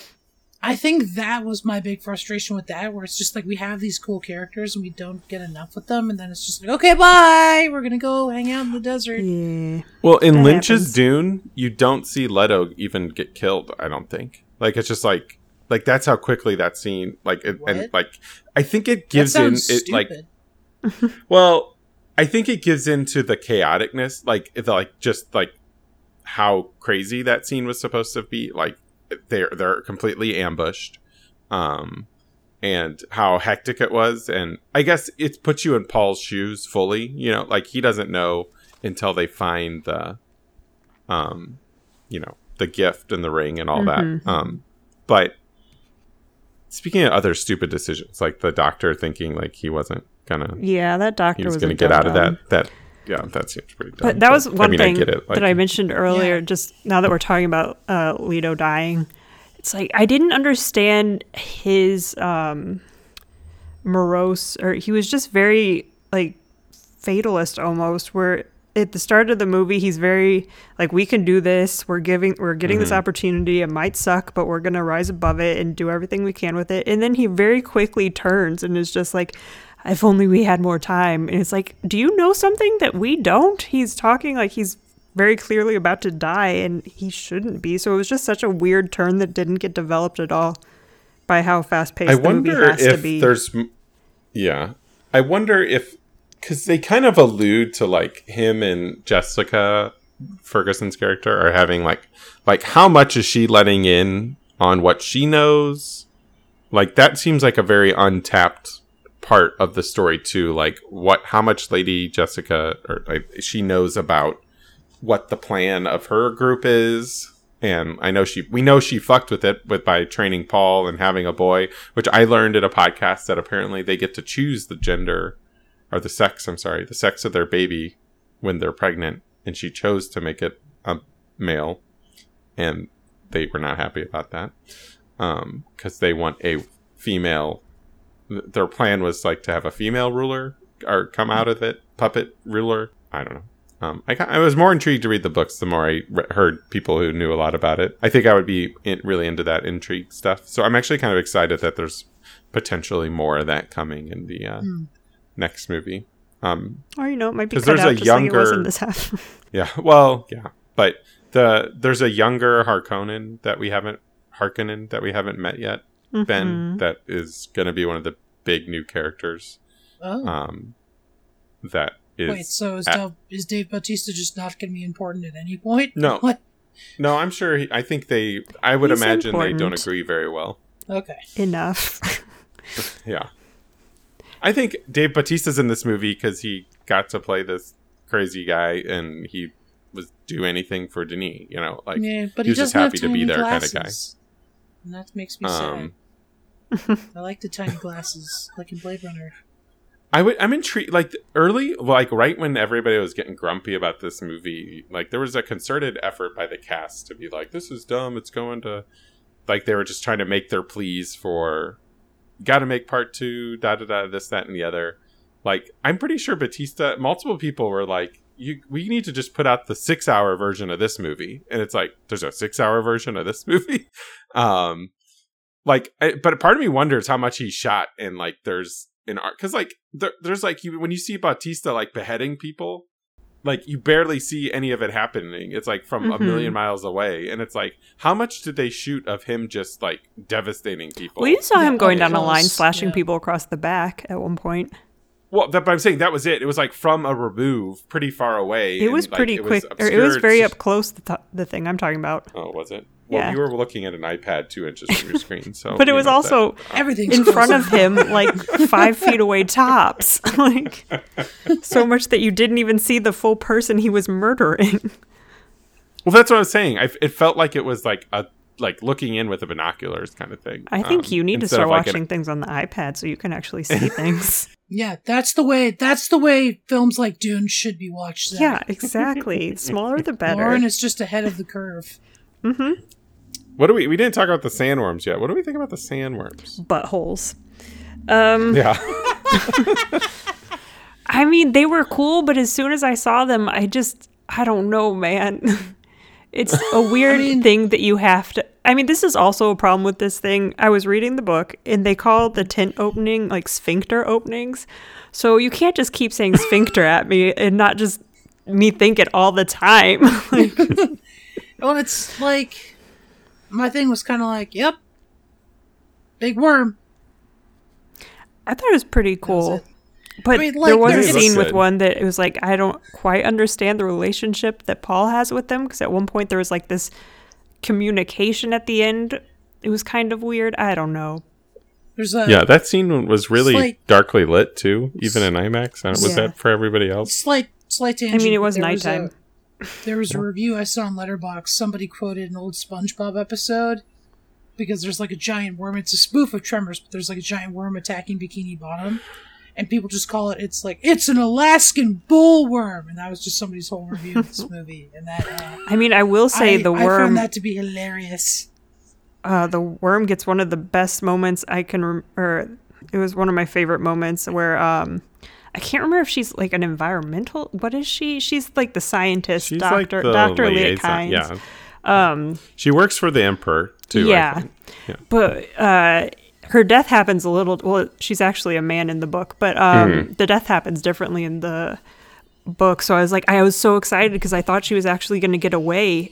I think that was my big frustration with that, where it's just like we have these cool characters and we don't get enough with them, and then it's just like, okay, bye, we're gonna go hang out in the desert. Yeah. Well, in That Lynch's happens. Dune, you don't see Leto even get killed. I don't think. Like it's just like like that's how quickly that scene like it, and like I think it gives in it sounds like well, I think it gives into the chaoticness, like it's like just like how crazy that scene was supposed to be. Like they're they're completely ambushed, um, and how hectic it was. And I guess it puts you in Paul's shoes fully. You know, like he doesn't know until they find the, um, you know, the gift and the ring and all Mhm. that. Um, but speaking of other stupid decisions, like the doctor thinking like he wasn't gonna Yeah, that doctor he was, was gonna get out of that. That yeah, that seems pretty dumb. But that was I one mean, thing I get it. Like, that I mentioned earlier. Yeah. Just now that we're talking about uh, Leto dying, it's like I didn't understand his um, morose, or he was just very like fatalist almost. Where at the start of the movie, he's very like, "We can do this. We're giving, we're getting this Mhm. opportunity. It might suck, but we're gonna rise above it and do everything we can with it." And then he very quickly turns and is just like. If only we had more time. And it's like, do you know something that we don't? He's talking like he's very clearly about to die and he shouldn't be. So it was just such a weird turn that didn't get developed at all by how fast paced the movie has to if be. there's, yeah, I wonder if because they kind of allude to like him and Jessica Ferguson's character are having like like how much is she letting in on what she knows? Like that seems like a very untapped part of the story too. Like what how much Lady Jessica or like she knows about what the plan of her group is. And I know she, we know she fucked with it with by training Paul and having a boy, which I learned in a podcast that apparently they get to choose the gender or the sex. I'm sorry, the sex of their baby when they're pregnant, and she chose to make it a male, and they were not happy about that um, because they want a female. Th- Their plan was like to have a female ruler or come out of it, puppet ruler. I don't know. Um, I, I was more intrigued to read the books the more I re- heard people who knew a lot about it. I think I would be in, really into that intrigue stuff. So I'm actually kind of excited that there's potentially more of that coming in the uh, Hmm. next movie. Um, or you know, it might be cut there's out a just like it was in younger- this half. yeah, well, yeah, but the there's a younger Harkonnen that we haven't Harkonnen that we haven't met yet. Ben, Mhm. that is going to be one of the big new characters. Oh. Um, that is Wait, so is, at- Dave, is Dave Bautista just not going to be important at any point? No. What? no, I'm sure. He, I think they. I would He's imagine they don't agree very well. Okay. Enough. Yeah. I think Dave Bautista's in this movie because he got to play this crazy guy and he was do anything for Denis, you know, like yeah, but he he, was just doesn't have happy to be tiny there kinda guy. And that makes me um sad. I like the tiny glasses, like in Blade Runner. I would I'm intrigued like early like right when everybody was getting grumpy about this movie, like there was a concerted effort by the cast to be like, This is dumb, it's going to like they were just trying to make their pleas for gotta make part two, da da da, this, that, and the other. Like, I'm pretty sure Bautista, multiple people were like, you, we need to just put out the six hour version of this movie. And it's like, there's a six hour version of this movie. um, like, I, but part of me wonders how much he shot and like, there's an art, cause like, there, there's like, you, when you see Bautista like beheading people, like you barely see any of it happening. It's like from a Mhm. million miles away. And it's like, how much did they shoot of him just like devastating people? well, you saw Yeah, him going down a line, slashing yeah. people across the back at one point. Well, that, but I'm saying that was it. It was like from a remove, pretty far away. It and, was like, pretty it quick, or it was very up close. The, th- the thing I'm talking about, Oh, was it? Well, Yeah. you were looking at an iPad two inches from your screen, so. but it was also that- Everything's in front of him, like five feet away tops, like so much that you didn't even see the full person he was murdering. Well, that's what I was saying. I, it felt like it was like a like looking in with the binoculars kind of thing. I think um, you need to start of, like, an- watching things on the iPad so you can actually see things. Yeah, that's the way. That's the way films like Dune should be watched. Zach. yeah, exactly. Smaller the better. Lauren is just ahead of the curve. What do we? We didn't talk about the sandworms yet. What do we think about the sandworms? Buttholes. Um, Yeah, I mean, they were cool, but as soon as I saw them, I just, I don't know, man. It's a weird mean- thing that you have to. I mean, this is also a problem with this thing. I was reading the book, and they call the tent opening like sphincter openings. So you can't just keep saying sphincter at me and not just me think it all the time. like, Well, it's like my thing was kind of like, yep, big worm. I thought it was pretty cool. it. But I mean, there was a it's- scene with one that it was like I don't quite understand the relationship that Paul has with them because at one point there was like this communication at the end. It was kind of weird. I don't know. There's a yeah. That scene was really Slight- darkly lit too, even in IMAX. And was Yeah. that for everybody else? slight slight I mean, it was There nighttime. a- there was a review I saw on Letterboxd. Somebody quoted an old SpongeBob episode because there's like a giant worm. It's a spoof of Tremors, but there's like a giant worm attacking Bikini Bottom, and people just call it. It's like it's an Alaskan bullworm, and that was just somebody's whole review of this movie. And that uh, I mean, I will say I, the I worm. found that to be hilarious. uh, the worm gets one of the best moments I can, rem- or it was one of my favorite moments where um, I can't remember if she's like an environmental. What is she? She's like the scientist, She's doctor, the Doctor Liet Yeah, Um, she works for the emperor too. Yeah. Yeah. but uh, her death happens a little. Well, she's actually a man in the book, but um, Mm-hmm. the death happens differently in the book. So I was like, I was so excited because I thought she was actually going to get away.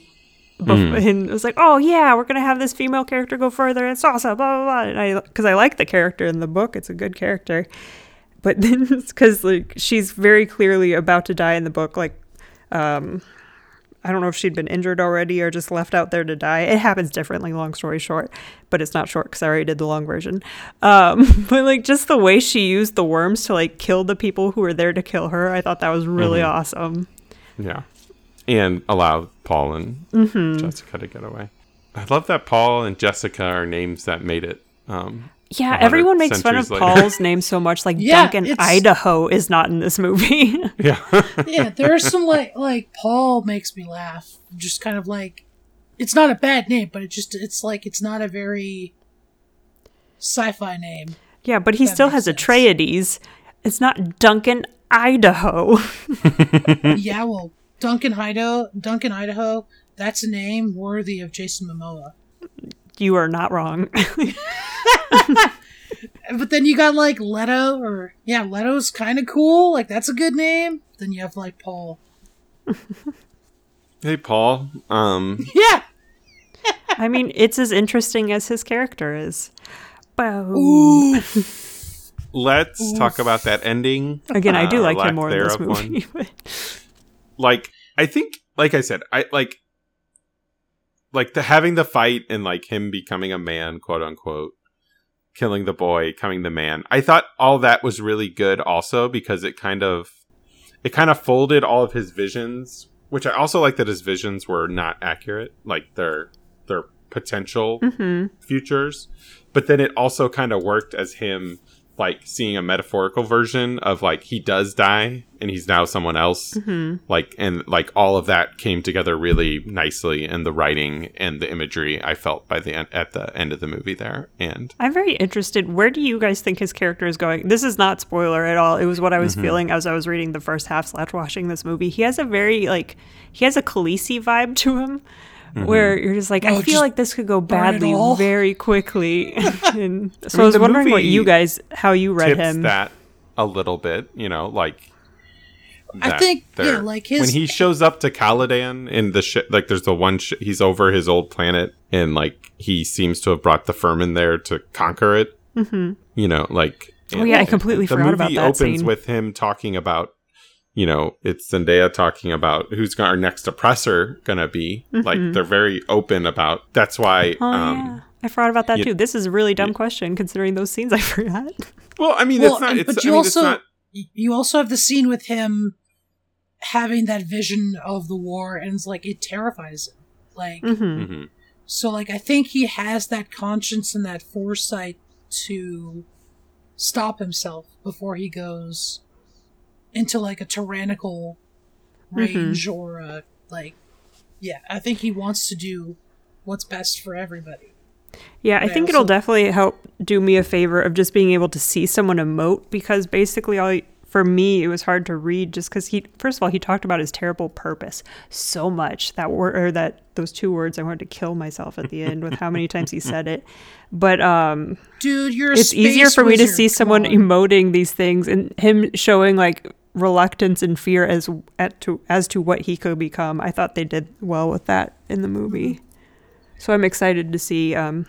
Mm-hmm. And it was like, oh yeah, we're gonna have this female character go further. It's awesome, blah blah blah. And I, because I like the character in the book, it's a good character. But then it's because like she's very clearly about to die in the book. Like, um, I don't know if she'd been injured already or just left out there to die. It happens differently, long story short, but it's not short because I already did the long version. Um, but like just the way she used the worms to like kill the people who were there to kill her, I thought that was really Mm-hmm. awesome. Yeah. And allow Paul and Mm-hmm. Jessica to get away. I love that Paul and Jessica are names that made it. Um, Yeah, everyone makes fun of later. Paul's name so much. Like Yeah, Duncan it's- Idaho is not in this movie. yeah. yeah, there are some like like Paul makes me laugh. Just kind of like it's not a bad name, but it just it's like it's not a very sci-fi name. yeah, but he still has sense. Atreides. It's not Duncan Idaho. yeah, well, Duncan Idaho, Duncan Idaho, that's a name worthy of Jason Momoa. You are not wrong. But then you got like Leto, or yeah, Leto's kind of cool. Like that's a good name. Then you have like Paul. Hey, Paul. Um, Yeah. I mean, it's as interesting as his character is. Boom. Ooh. let's talk about that ending. Again, I do uh, like him more in this movie. but- like I think like I said, I like like the having the fight and like him becoming a man, quote unquote, killing the boy, coming the man. I thought all that was really good also because it kind of it kind of folded all of his visions, which I also like that his visions were not accurate, like their their potential Mhm. futures. But then it also kind of worked as him like seeing a metaphorical version of like he does die and he's now someone else. Mhm. Like and like all of that came together really nicely in the writing and the imagery I felt by the end at the end of the movie there. And I'm very interested. Where do you guys think his character is going? This is not spoiler at all. It was what I Mm-hmm. was feeling as I was reading the first half slash watching this movie. He has a very like he has a Khaleesi vibe to him, Mm-hmm. where you're just like, I Oh, feel like this could go badly very quickly. and so I, mean, was wondering what you guys how you read tips him. that a little bit, you know, like I think, yeah, like his- when he shows up to Caladan in the ship, like there's the one sh- he's over his old planet, and like he seems to have brought the Fremen there to conquer it. Mm-hmm. You know, like Oh, yeah, I completely the forgot about movie that opens scene. with him talking about, you know, it's Zendaya talking about who's our next oppressor gonna be. Like they're very open about. That's why. Mm-hmm. Oh um, yeah, I forgot about that you- too. This is a really dumb question considering those scenes I forgot. Well, I mean, Well, it's not. It's, but I you mean, also not. you also have the scene with him having that vision of the war, and it's like it terrifies him. Like hmm Mhm. so, like I think he has that conscience and that foresight to stop himself before he goes into like a tyrannical range or a like yeah. I think he wants to do what's best for everybody. Yeah, I But I think it'll definitely help do me a favor of just being able to see someone emote because basically all for me it was hard to read just because he first of all he talked about his terrible purpose so much that word or that those two words I wanted to kill myself at the end with how many times he said it, but um Dude, you're it's easier for me to see someone on. emoting these things and him showing like reluctance and fear as at to as to what he could become. I thought they did well with that in the movie. So I'm excited to see um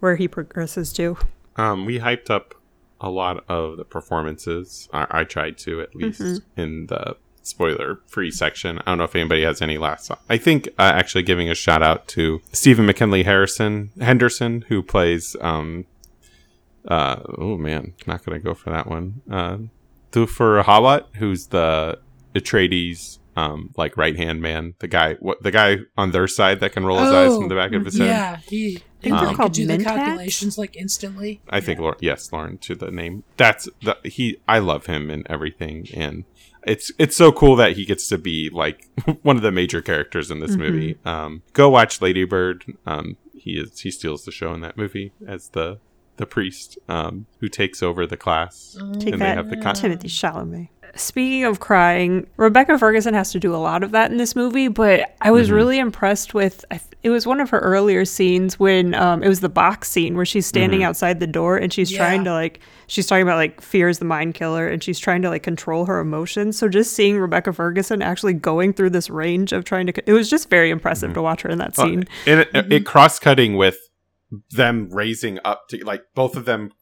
where he progresses to. Um, we hyped up a lot of the performances. I, I tried to at least Mm-hmm. in the spoiler-free section. I don't know if anybody has any last. I think uh, actually giving a shout out to Stephen McKinley Harrison Henderson, who plays. Um, uh, oh man, not gonna go for that one. Uh, Thufir Hawat, who's the Atreides. Um, like right hand man, the guy, what the guy on their side that can roll his eyes from the back of his head. Oh, Yeah, he I think and, they're called could do the calculations like instantly. I think, Yeah. Lauren, yes, Lauren to the name. That's the he. I love him and everything, and it's it's so cool that he gets to be like one of the major characters in this movie. Um, go watch Lady Bird. Um, he is he steals the show in that movie as the the priest um, who takes over the class. Take and they have the con- Timothée Chalamet. Speaking of crying, Rebecca Ferguson has to do a lot of that in this movie, but I was really impressed with. I th- It was one of her earlier scenes when um, it was the box scene where she's standing outside the door and she's trying to like she's talking about like fear is the mind killer and she's trying to like control her emotions. So just seeing Rebecca Ferguson actually going through this range of trying to, it was just very impressive to watch her in that Uh, scene. and it, it cross cutting with them raising up to like both of them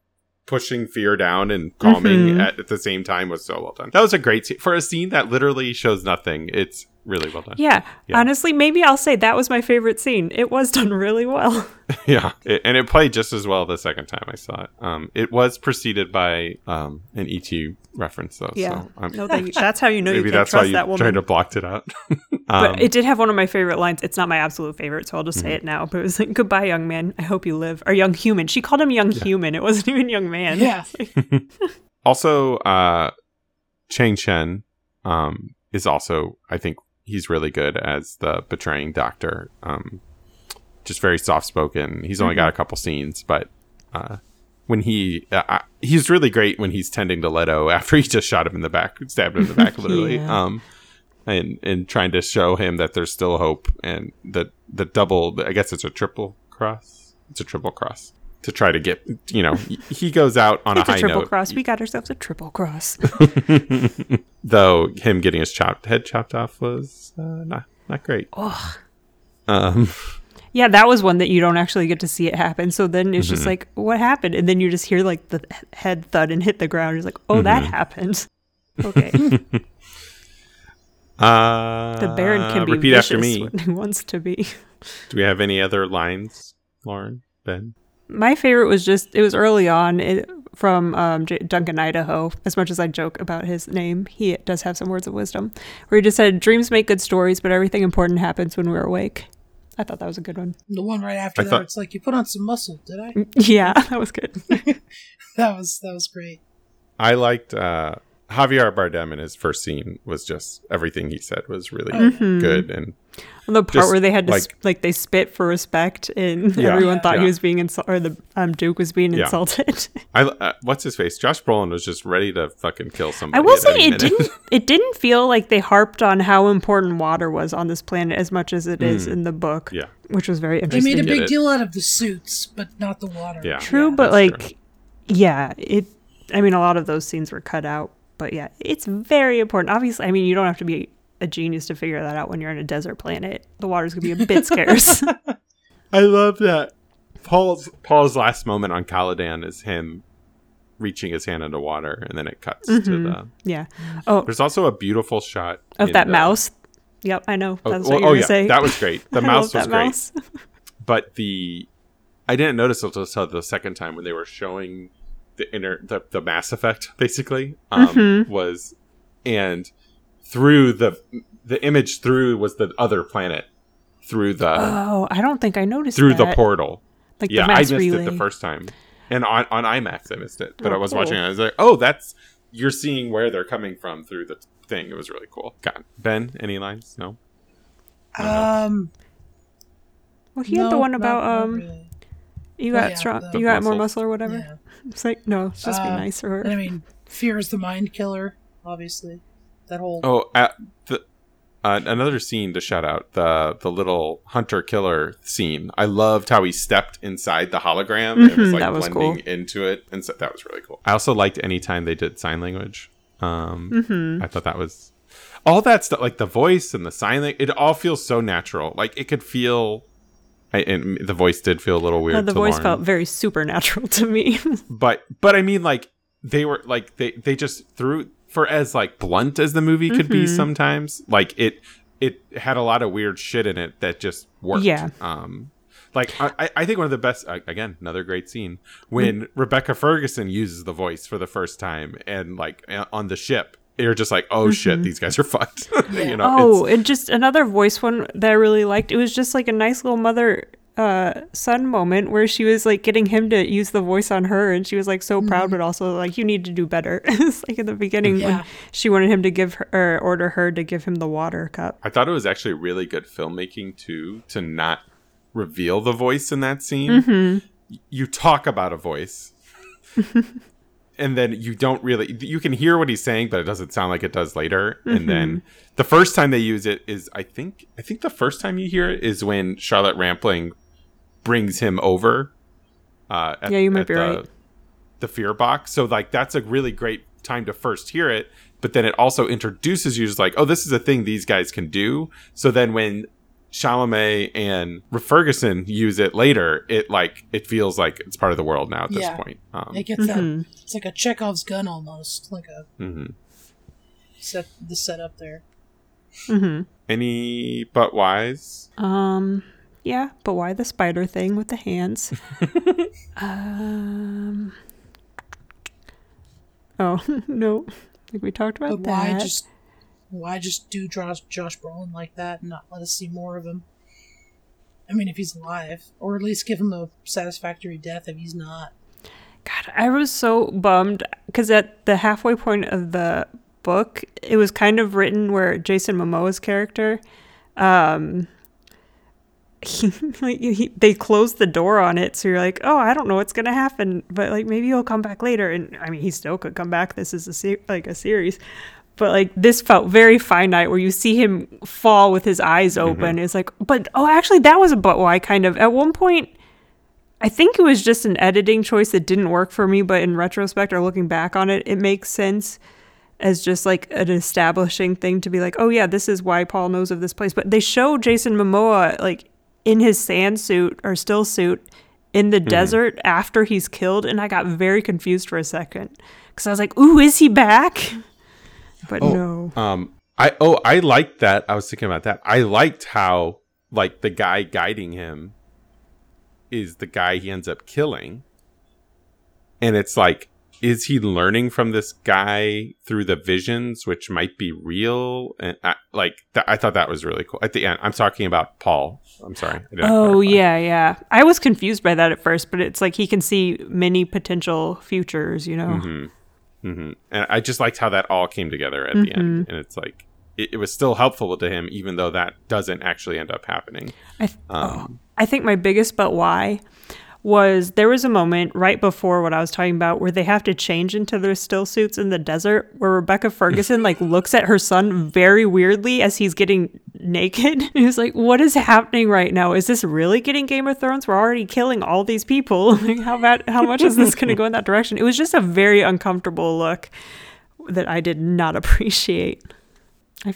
pushing fear down and calming Mhm. at, at the same time was so well done. That was a great scene for a scene that literally shows nothing. It's really well done. Yeah, Yeah. honestly, maybe I'll say that was my favorite scene. It was done really well. Yeah, it, and it played just as well the second time I saw it. Um, it was preceded by um, an ET reference though. Yeah. so I'm, No, thank you. That's how you know you maybe can't that's why trust you that woman. tried to block it out. but um, it did have one of my favorite lines. It's not my absolute favorite, so I'll just Mm-hmm. say it now. But it was like, "Goodbye, young man. I hope you live." Or young human. She called him young human. It wasn't even young man. Yeah. also, uh, Chang Chen um, is also, I think, he's really good as the betraying doctor. Um, just very soft spoken. He's only got a couple scenes, but uh, when he uh, I- he's really great when he's tending to Leto after he just shot him in the back, stabbed him in the back, literally. Yeah. Um, and and trying to show him that there's still hope and that the double I guess it's a triple cross. It's a triple cross to try to get you know he goes out on It's a a triple note. cross. We got ourselves a triple cross. Though him getting his chopped head chopped off was uh, not not great. Ugh. Um, Yeah, that was one that you don't actually get to see it happen. So then it's Mm-hmm. just like, what happened? And then you just hear like the head thud and hit the ground. You're like, oh, that Mm-hmm. happened. Okay. uh, The Baron can be repeat after me. when he wants to be. Do we have any other lines, Lauren? Ben? My favorite was just it was early on it, from um, J- Duncan Idaho. As much as I joke about his name, he does have some words of wisdom. Where he just said, "Dreams make good stories, but everything important happens when we're awake." I thought that was a good one. The one right after I that, thought- it's like you put on some muscle. Did I? Yeah, that was good. That was that was great. I liked uh, Javier Bardem in his first scene was just everything he said was really Mm-hmm. good and the part where they had to like- like, like they spit for respect, and Yeah, everyone thought yeah. he was being insulted, or the um, Duke was being Yeah. insulted. I uh, what's his face? Josh Brolin was just ready to fucking kill somebody. I will say it minute. didn't. It didn't feel like they harped on how important water was on this planet as much as it is in the book. Mm. Yeah. which was very interesting. They made a big deal out of the suits, but not the water. Yeah. True, but that's like, yeah, it. I mean, a lot of those scenes were cut out, but yeah, it's very important. Obviously, I mean, you don't have to be a genius to figure that out when you're on a desert planet. The water's gonna be a bit scarce. I love that. Paul's Paul's last moment on Caladan is him reaching his hand into water, and then it cuts to mm-hmm. the. Yeah. Oh, There's also a beautiful shot of that the- mouse. Yep, I know. Oh, That's well, what you oh yeah, saying. that was great. The mouse was great, mouse. but the I didn't notice until the second time when they were showing the inner the, the Mass Effect basically um, Mm-hmm. was and through the the image through was the other planet through the Oh, I don't think I noticed through the portal. Like yeah, the I missed relay. it the first time, and on on IMAX I missed it. But Oh, I was cool. watching it. I was like, oh, that's you're seeing where they're coming from through the thing. It was really cool. God, Ben, any lines? No. Um, Well, he had the one about um, really. You Oh, got yeah, strong, the you got more muscle. muscle or whatever. Yeah. It's like no, it's just be Uh, nice or I mean, fear is the mind killer. Obviously, that whole Oh, uh, the uh, another scene to shout out the the little hunter killer scene. I loved how he stepped inside the hologram and was Mhm, like that was blending into it, and so that was really cool. I also liked any time they did sign language. Um, Mm-hmm. I thought that was all that stuff, like the voice and the sign. lang- It all feels so natural. Like it could feel. I, and the voice did feel a little weird. Uh, the voice Lauren felt very supernatural to me. but but I mean like they were like they they just threw for as like blunt as the movie could Mm-hmm. be sometimes like it it had a lot of weird shit in it that just worked Yeah. um like I, I- think one of the best again another great scene when rebecca ferguson uses the voice for the first time and like uh, on the ship you're just like oh shit these guys are fucked you know Mm-hmm. oh, it's- and just another voice one that I really liked. It was just like a nice little mother uh son moment where she was like getting him to use the voice on her and she was like so proud but also like you need to do better it's like in the beginning when she wanted him to give her or order her to give him the water cup I thought it was actually really good filmmaking too to not reveal the voice in that scene. Mm-hmm. You talk about a voice, and then you don't really. You can hear what he's saying, but it doesn't sound like it does later. And then Mm-hmm. the first time they use it is, I think, I think the first time you hear it is when Charlotte Rampling brings him over. Uh, at, Yeah, you might be the, right. The fear box. So like that's a really great time to first hear it, but then it also introduces you as like, oh, this is a thing these guys can do. So then when Chalamet and Ferguson use it later, it like it feels like it's part of the world now at this Yeah. point. Um, it gets Mhm. that. It's like a Chekhov's gun almost, like a mhm. set the setup there. hmm Any but wise? Um, yeah, but why the spider thing with the hands? um, oh no, like we talked about But why that. just why just do Josh Josh Brolin like that and not let us see more of him? I mean, if he's alive, or at least give him a satisfactory death if he's not. God, I was so bummed because at the halfway point of the book, it was kind of written where Jason Momoa's character, um, he, he, they closed the door on it, so you're like, oh, I don't know what's gonna happen, but like maybe he'll come back later, and I mean, he still could come back. This is a se- like a series. But like this felt very finite, where you see him fall with his eyes mm-hmm. open. It's like, but oh, actually, that was a but why kind of. At one point, I think it was just an editing choice that didn't work for me, but in retrospect or looking back on it, it makes sense as just like an establishing thing to be like, oh yeah, this is why Paul knows of this place. But they show Jason Momoa like in his sand suit or still suit in the mm-hmm. desert after he's killed, and I got very confused for a second because I was like, ooh, is he back? But Oh. no. Um, I oh I liked that. I was thinking about that. I liked how like the guy guiding him is the guy he ends up killing, and it's like, is he learning from this guy through the visions, which might be real? And I, like, th- I thought that was really cool. At the end, I'm talking about Paul. I'm sorry. Oh clarify. yeah, yeah. I was confused by that at first, but it's like he can see many potential futures, you know. Hmm And I just liked how that all came together at the end, Mm-hmm. and it's like. It, it was still helpful to him, even though that doesn't actually end up happening. I, th- Um, I think my biggest but why was there was a moment right before what I was talking about where they have to change into their still suits in the desert where Rebecca Ferguson like looks at her son very weirdly as he's getting naked. And He's like, "What is happening right now? Is this really getting Game of Thrones? We're already killing all these people. Like, how bad? How much is this going to go in that direction?" It was just a very uncomfortable look that I did not appreciate. I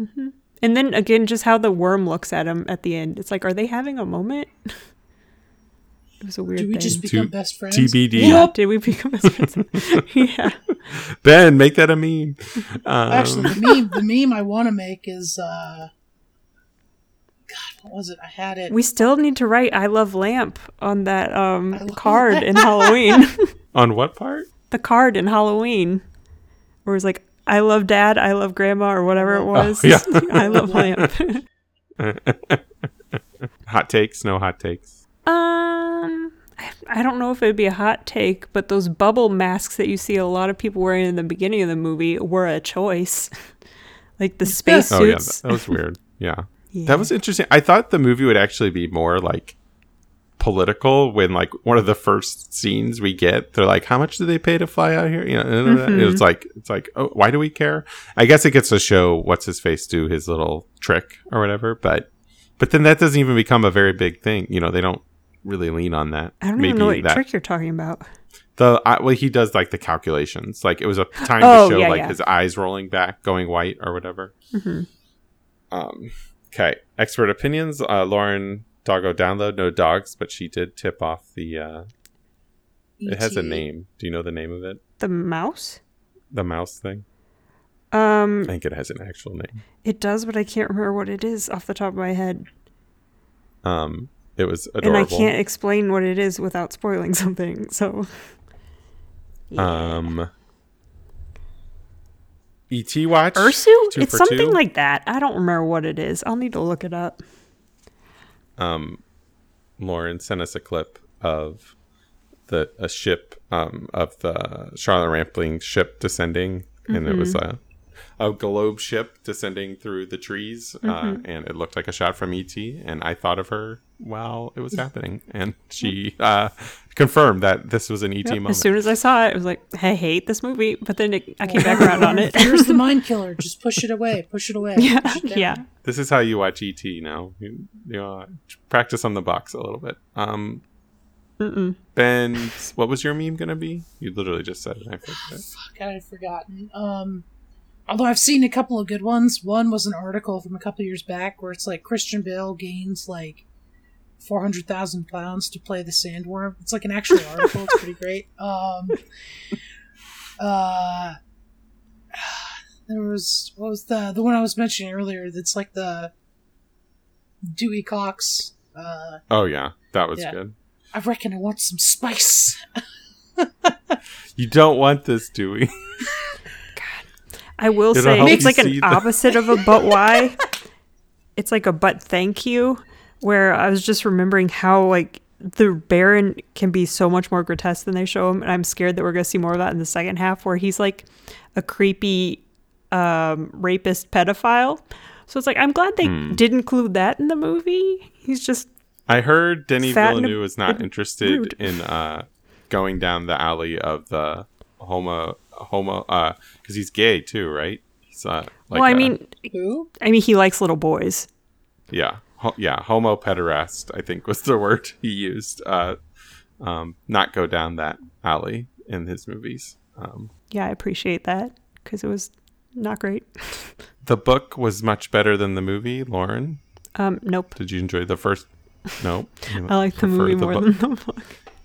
Mhm. And then again, just how the worm looks at him at the end. It's like, are they having a moment? It was a weird Do we thing. just become To- best friends? TBD. yeah. Did we become best friends? yeah. Ben, make that a meme. Um, Actually, the meme the meme I want to make is uh, God, what was it? I had it. We still need to write "I love lamp" on that um card lamp. in Halloween. on what part? the card in Halloween, where it's like "I love Dad," "I love Grandma," or whatever it was. Oh, yeah. I love lamp. Hot takes, no hot takes. Um, I- I don't know if it'd be a hot take, but those bubble masks that you see a lot of people wearing in the beginning of the movie were a choice. like the space Oh yeah, that, that was weird. Yeah. Yeah. That was interesting. I thought the movie would actually be more like political when like one of the first scenes we get they're like how much do they pay to fly out here you know Mhm. it's like it's like oh why do we care i guess it gets to show what's his face do his little trick or whatever but but then that doesn't even become a very big thing you know they don't really lean on that. I don't even know what trick you're talking about. the I, well he does like the calculations. Like it was a time Oh, to show yeah, like yeah. his eyes rolling back going white or whatever. Hmm um okay. Expert opinions. Uh lauren doggo download no dogs but she did tip off the uh it has a name. Do you know the name of it? The mouse. the mouse thing? Um, i think it has an actual name. it does, but I can't remember what it is off the top of my head, um it was adorable. and I can't explain what it is without spoiling something. So, Yeah. um et watch Ursu? two It's something two. like that. I don't remember what it is. I'll need to look it up. um, Lauren sent us a clip of the a ship um, of the Charlotte Rampling ship descending, and it was a a globe ship descending through the trees, uh, and it looked like a shot from ET. And I thought of her while it was happening, and she uh, confirmed that this was an ET Yep, moment. As soon as I saw it, I was like, I hate this movie. But then it, I came back around on it. Here's the mind killer. Just push it away. Push it away. yeah, it yeah. this is how you watch ET now. You, you know, practice on the box a little bit. Um, Mm-mm. Ben, what was your meme gonna be? You literally just said it. I forgot. Fuck, I had forgotten. Um, although I've seen a couple of good ones. One was an article from a couple years back where it's like Christian Bale gains like four hundred thousand pounds to play the Sandworm. It's like an actual article. It's pretty great. Um, uh, there was what was the the one I was mentioning earlier? That's like the Dewey Cox. Uh, Oh yeah, that was Yeah. good. I reckon I want some spice. You don't want this, Dewey. I will say it's like an opposite of a but why. It's like a but thank you, where I was just remembering how like the Baron can be so much more grotesque than they show him, and I'm scared that we're gonna see more of that in the second half, where he's like a creepy um, rapist pedophile. So it's like I'm glad they Hmm. did include that in the movie. He's just I heard Denis Villeneuve was not interested rude. in uh, going down the alley of the homo homo uh because he's gay too, right? He's uh, like well, I a- mean, Who? I mean he likes little boys. yeah, ho- yeah, homo pederast. I think was the word he used. Uh, um, not go down that alley in his movies. Um, Yeah, I appreciate that because it was not great. the book was much better than the movie. Lauren, Um, nope. did you enjoy the first? No, You I like the prefer movie more book? than the book.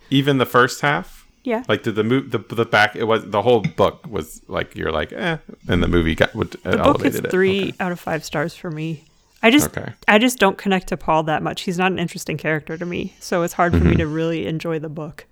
even the first half. Yeah. Like did the move the the back it was the whole book was like you're like eh and the movie got would The book is three Okay. out of five stars for me. I just Okay. I just don't connect to Paul that much. He's not an interesting character to me, so it's hard for Mm-hmm. me to really enjoy the book.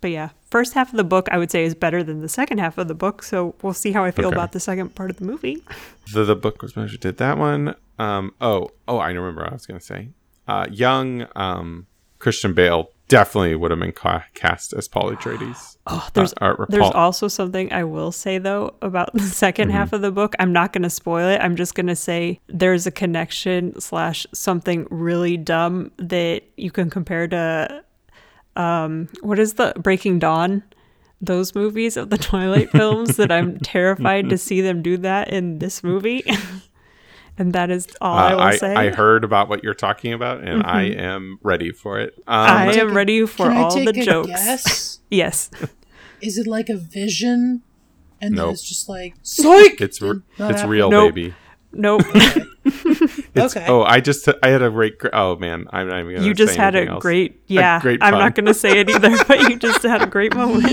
But yeah, first half of the book I would say is better than the second half of the book, so we'll see how I feel Okay. about the second part of the movie. The the book was measured did that one. Um oh oh I remember what I was gonna say. Uh young um Christian Bale definitely would have been ca- cast as Paul Atreides. Oh, there's Uh, or there's Paul- also something I will say though about the 2nd Mm-hmm. half of the book. I'm not going to spoil it. I'm just going to say there's a connection slash something really dumb that you can compare to um what is the Breaking Dawn those movies of the Twilight films that I'm terrified to see them do that in this movie. and that is all I Uh, will I, say. Mm-hmm. I heard about what you're talking about and I am ready for it. Um, I am ready for Can I all the a jokes. Guess? Yes. Is it like a vision? And then it's just like psych. it's re- it's real Nope. baby. Nope. It's, Okay. Oh, I just I had a great. Oh man, I'm not even. Gonna you just say had a else. great, yeah. great I'm not going to say it either, but you just had a great moment.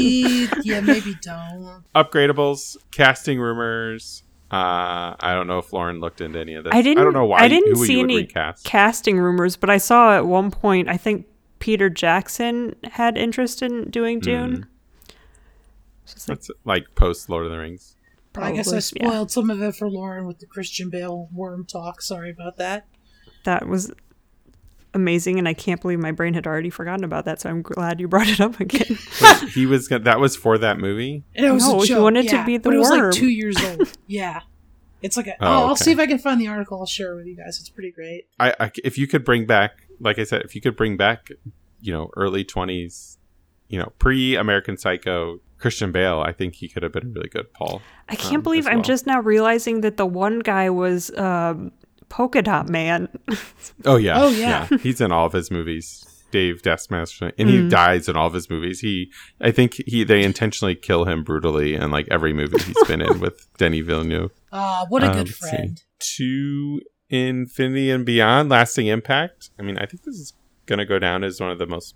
Yeah, maybe don't. upgradables, casting rumors. Uh, I don't know if Lauren looked into any of this. I didn't. I don't know why. I didn't see any recast. casting rumors, but I saw at one point. I think Peter Jackson had interest in doing Hmm. Dune. Just like, That's like post Lord of the Rings. Probably, I guess I probably, yeah. spoiled some of it for Lauren with the Christian Bale worm talk. Sorry about that. that was amazing, and I can't believe my brain had already forgotten about that. So I'm glad you brought it up again. Wait, he was that was for that movie. It was No, a he joke. wanted to be the but it was worm. like two years old. yeah, it's like a, Oh, I'll, I'll see if I can find the article. I'll share it with you guys. It's pretty great. I, I if you could bring back, like I said, if you could bring back, you know, early twenties, you know, pre American Psycho Christian Bale, I think he could have been a really good Paul. I can't Um, believe as I'm just now realizing that the one guy was um, Polka Dot Man. Oh yeah, Oh, yeah. he's in all of his movies. Dave Dastmalchian, and he Mm. dies in all of his movies. He, I think he they intentionally kill him brutally in like every movie he's been in with Denis Villeneuve. Ah, what a Um, good friend. To Infinity and Beyond, Lasting Impact. I mean, I think this is gonna go down as one of the most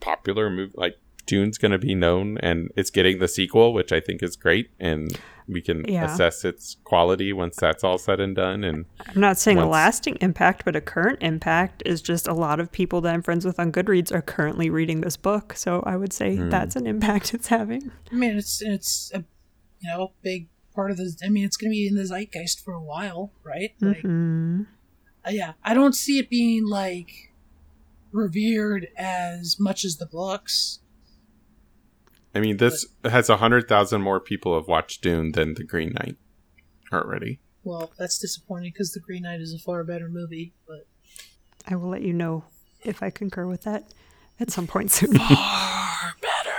popular movie. Like Dune's gonna be known, and it's getting the sequel, which I think is great, and we can Yeah. assess its quality once that's all said and done. And I'm not saying a lasting impact, but a current impact is just a lot of people that I'm friends with on Goodreads are currently reading this book. So I would say Hmm. that's an impact it's having. I mean, it's it's a you know big part of the. I mean, it's going to be in the zeitgeist for a while, right? Like, hmm uh, yeah, I don't see it being like revered as much as the books. I mean, this has a hundred thousand more people have watched Dune than The Green Knight already. Well, that's disappointing because The Green Knight is a far better movie, but I will let you know if I concur with that at some point soon. far better.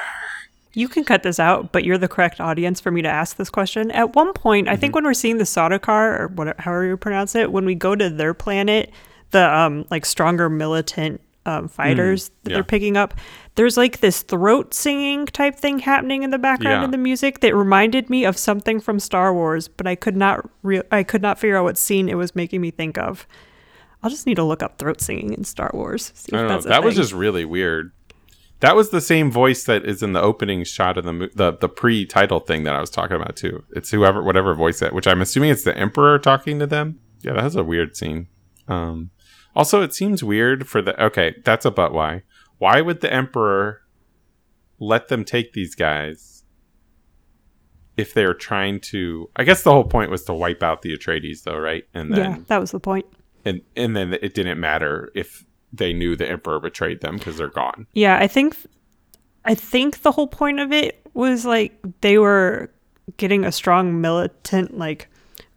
You can cut this out, but you're the correct audience for me to ask this question. At one point, I think when we're seeing the Sardaukar or whatever, however you pronounce it, when we go to their planet, the um like stronger militant um, fighters that yeah. they're picking up, there's like this throat singing type thing happening in the background Yeah. of the music that reminded me of something from Star Wars, but I could not re- I could not figure out what scene it was making me think of. I'll just need to look up throat singing in Star Wars. see I don't know. That was just really weird. That was the same voice that is in the opening shot of the mo- the the pre-title thing that I was talking about too. It's whoever, whatever voice that, which I'm assuming it's the Emperor talking to them. Yeah, that was a weird scene. Um, also, it seems weird for the. Okay, that's a but. Why? Why would the Emperor let them take these guys if they're trying to? I guess the whole point was to wipe out the Atreides, though, right? And then yeah, that was the point. and and then it didn't matter if they knew the emperor betrayed them because they're gone. Yeah, I think I think the whole point of it was like they were getting a strong militant like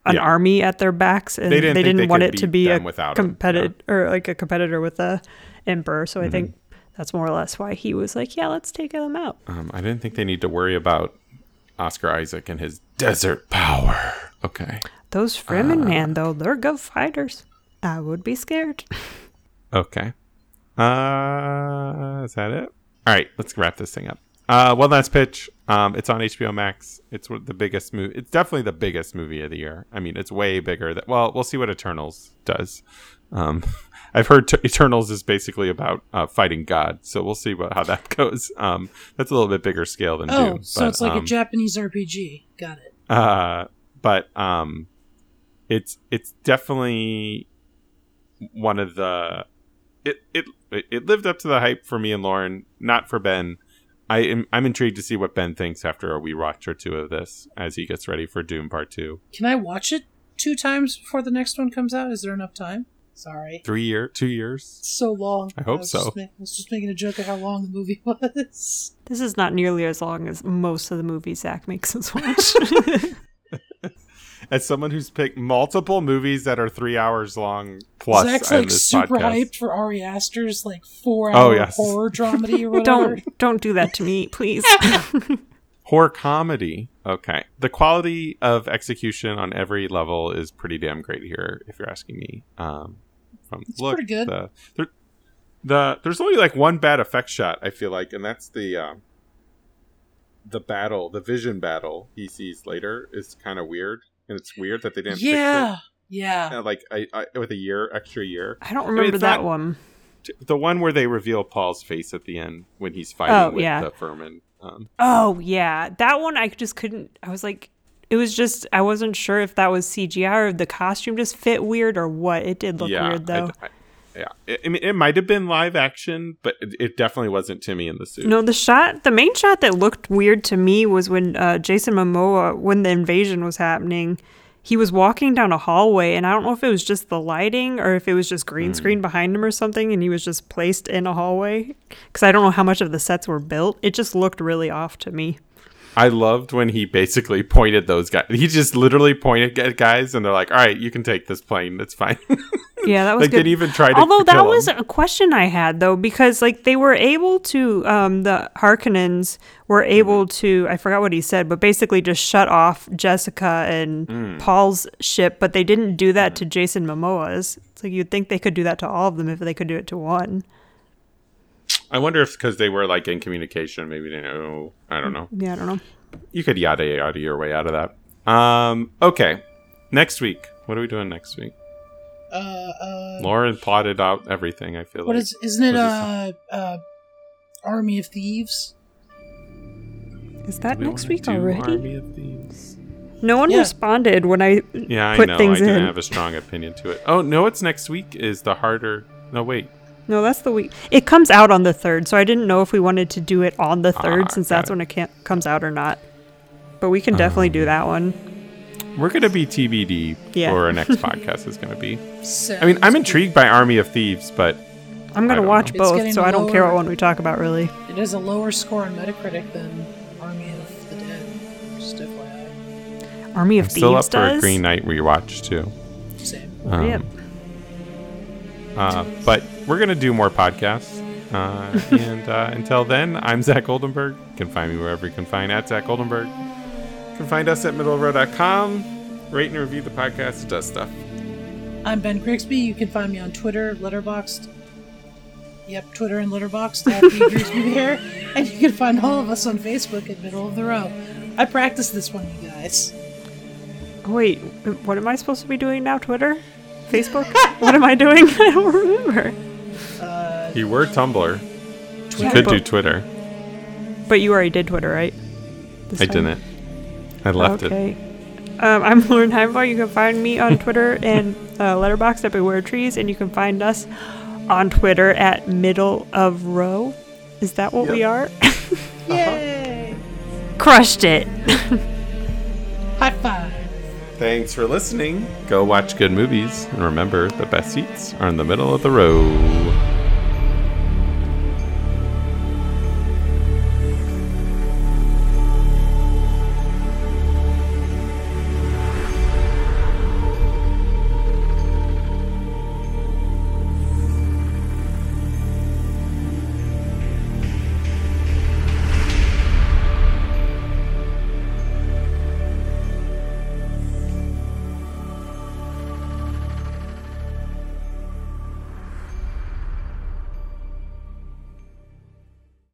an Yeah. army at their backs and They they didn't didn't, they want it to be a them without 'em, competitor or like a competitor with the emperor. So I Mm-hmm. think that's more or less why he was like, yeah, let's take them out. Um, I didn't think they need to worry about Oscar Isaac and his desert power. Okay, Those Uh. Fremen man though, they're good fighters. I would be scared. okay. Uh, is that it? All right, let's wrap this thing up. Uh, one last pitch. Um, it's on HBO Max. It's the biggest movie. It's definitely the biggest movie of the year. I mean, it's way bigger. That well, we'll see what Eternals does. Um, I've heard t- Eternals is basically about uh, fighting God, so we'll see what how that goes. Um, that's a little bit bigger scale than Oh, Dune. so but, it's like um, a Japanese RPG. Got it. uh, but um, it's it's definitely one of the it it it lived up to the hype for me and Lauren, not for Ben. I am I'm intrigued to see what Ben thinks after a rewatch or two of this as he gets ready for Dune Part Two. Can I watch it two times before the next one comes out? Is there enough time? Sorry. Three year, two years. So long. I hope was so. Just ma- I was just making a joke of how long the movie was. This is not nearly as long as most of the movies Zach makes us watch. As someone who's picked multiple movies that are three hours long plus Zach's like this super podcast. hyped for Ari Aster's like four Oh, hour yes. horror dramedy or whatever. don't don't do that to me, please. horror comedy. Okay. The quality of execution on every level is pretty damn great here, if you're asking me. Um, from It's look, pretty good. The, there, the there's only like one bad effect shot, I feel like, and that's the um, the battle, the vision battle he sees later is kind of weird, and it's weird that they didn't. yeah. Fix Yeah. Uh, like I, I, with a year, extra year. I don't mean, remember it's that not- one. T- The one where they reveal Paul's face at the end when he's fighting Oh, with yeah. the Fremen. Um, Oh yeah, that one I just couldn't. I was like, it was just I wasn't sure if that was CGI or the costume just fit weird or what. It did look yeah, weird though. I, I, yeah. I, I mean, it might have been live action, but it, it definitely wasn't Timmy in the suit. no, the shot, the main shot that looked weird to me was when uh, Jason Momoa, when the invasion was happening, he was walking down a hallway, and I don't know if it was just the lighting or if it was just green screen behind him or something, and he was just placed in a hallway. Because I don't know how much of the sets were built. It just looked really off to me. I loved when he basically pointed those guys. He just literally pointed at guys, and they're like, "All right, you can take this plane. It's fine." Yeah, that was like good. didn't even try to. Although that was him. a question I had though, because like they were able to, um, the Harkonnens were able Mm-hmm. to, I forgot what he said, but basically just shut off Jessica and Mm. Paul's ship, but they didn't do that to Jason Momoa's. It's like you'd think they could do that to all of them if they could do it to one. I wonder if because they were like in communication, maybe they know. I don't know. Yeah, I don't know. You could yada yada your way out of that. Um. Okay. Next week, what are we doing next week? Uh, uh, Lauren plotted out everything. I feel what like. is? Isn't it What uh, uh, Army of Thieves? Is that We next week already? Army of Thieves? No one Yeah. responded when I. Yeah, I know. things I didn't have a strong opinion to it. Oh no, it's next week. Is the harder? No, wait. No, that's the week. It comes out on the third, so I didn't know if we wanted to do it on the third Ah, since that's it. when it can't, comes out or not. But we can definitely Um, do that one. We're gonna be TBD Yeah. for our next podcast. Is gonna be. Sounds I mean, I'm intrigued by Army of Thieves, but I'm gonna watch know. Both, getting so I don't care what one we talk about really. It has a lower score on Metacritic than Army of the Dead. Just FYI. Army of I'm still Thieves up for a does. Green Knight rewatch too. Same. Um, Yep. uh, but we're gonna do more podcasts. Uh, and uh, until then, I'm Zach Goldenberg. You can find me wherever you can find at Zach Goldenberg. You can find us at middlerow.com. Rate and review the podcast. It does stuff. I'm Ben Grigsby. You can find me on Twitter, Letterboxd. Yep, Twitter and Letterboxd at B Grigsby there. And you can find all of us on Facebook at Middle of the Row. I practiced this one, you guys. Wait, what am I supposed to be doing now? Twitter, Facebook? what am I doing? I don't remember. Uh, You were Tumblr. You could do Twitter. But you already did Twitter, right? This I time? didn't. I left it. okay. Um, I'm Lauren Heimbaugh. You can find me on Twitter and uh, Letterboxd at Beware Trees, and you can find us on Twitter at Middle of Row. Is that what we are? yay! Crushed it. High five. Thanks for listening. Go watch good movies. And remember, the best seats are in the middle of the row.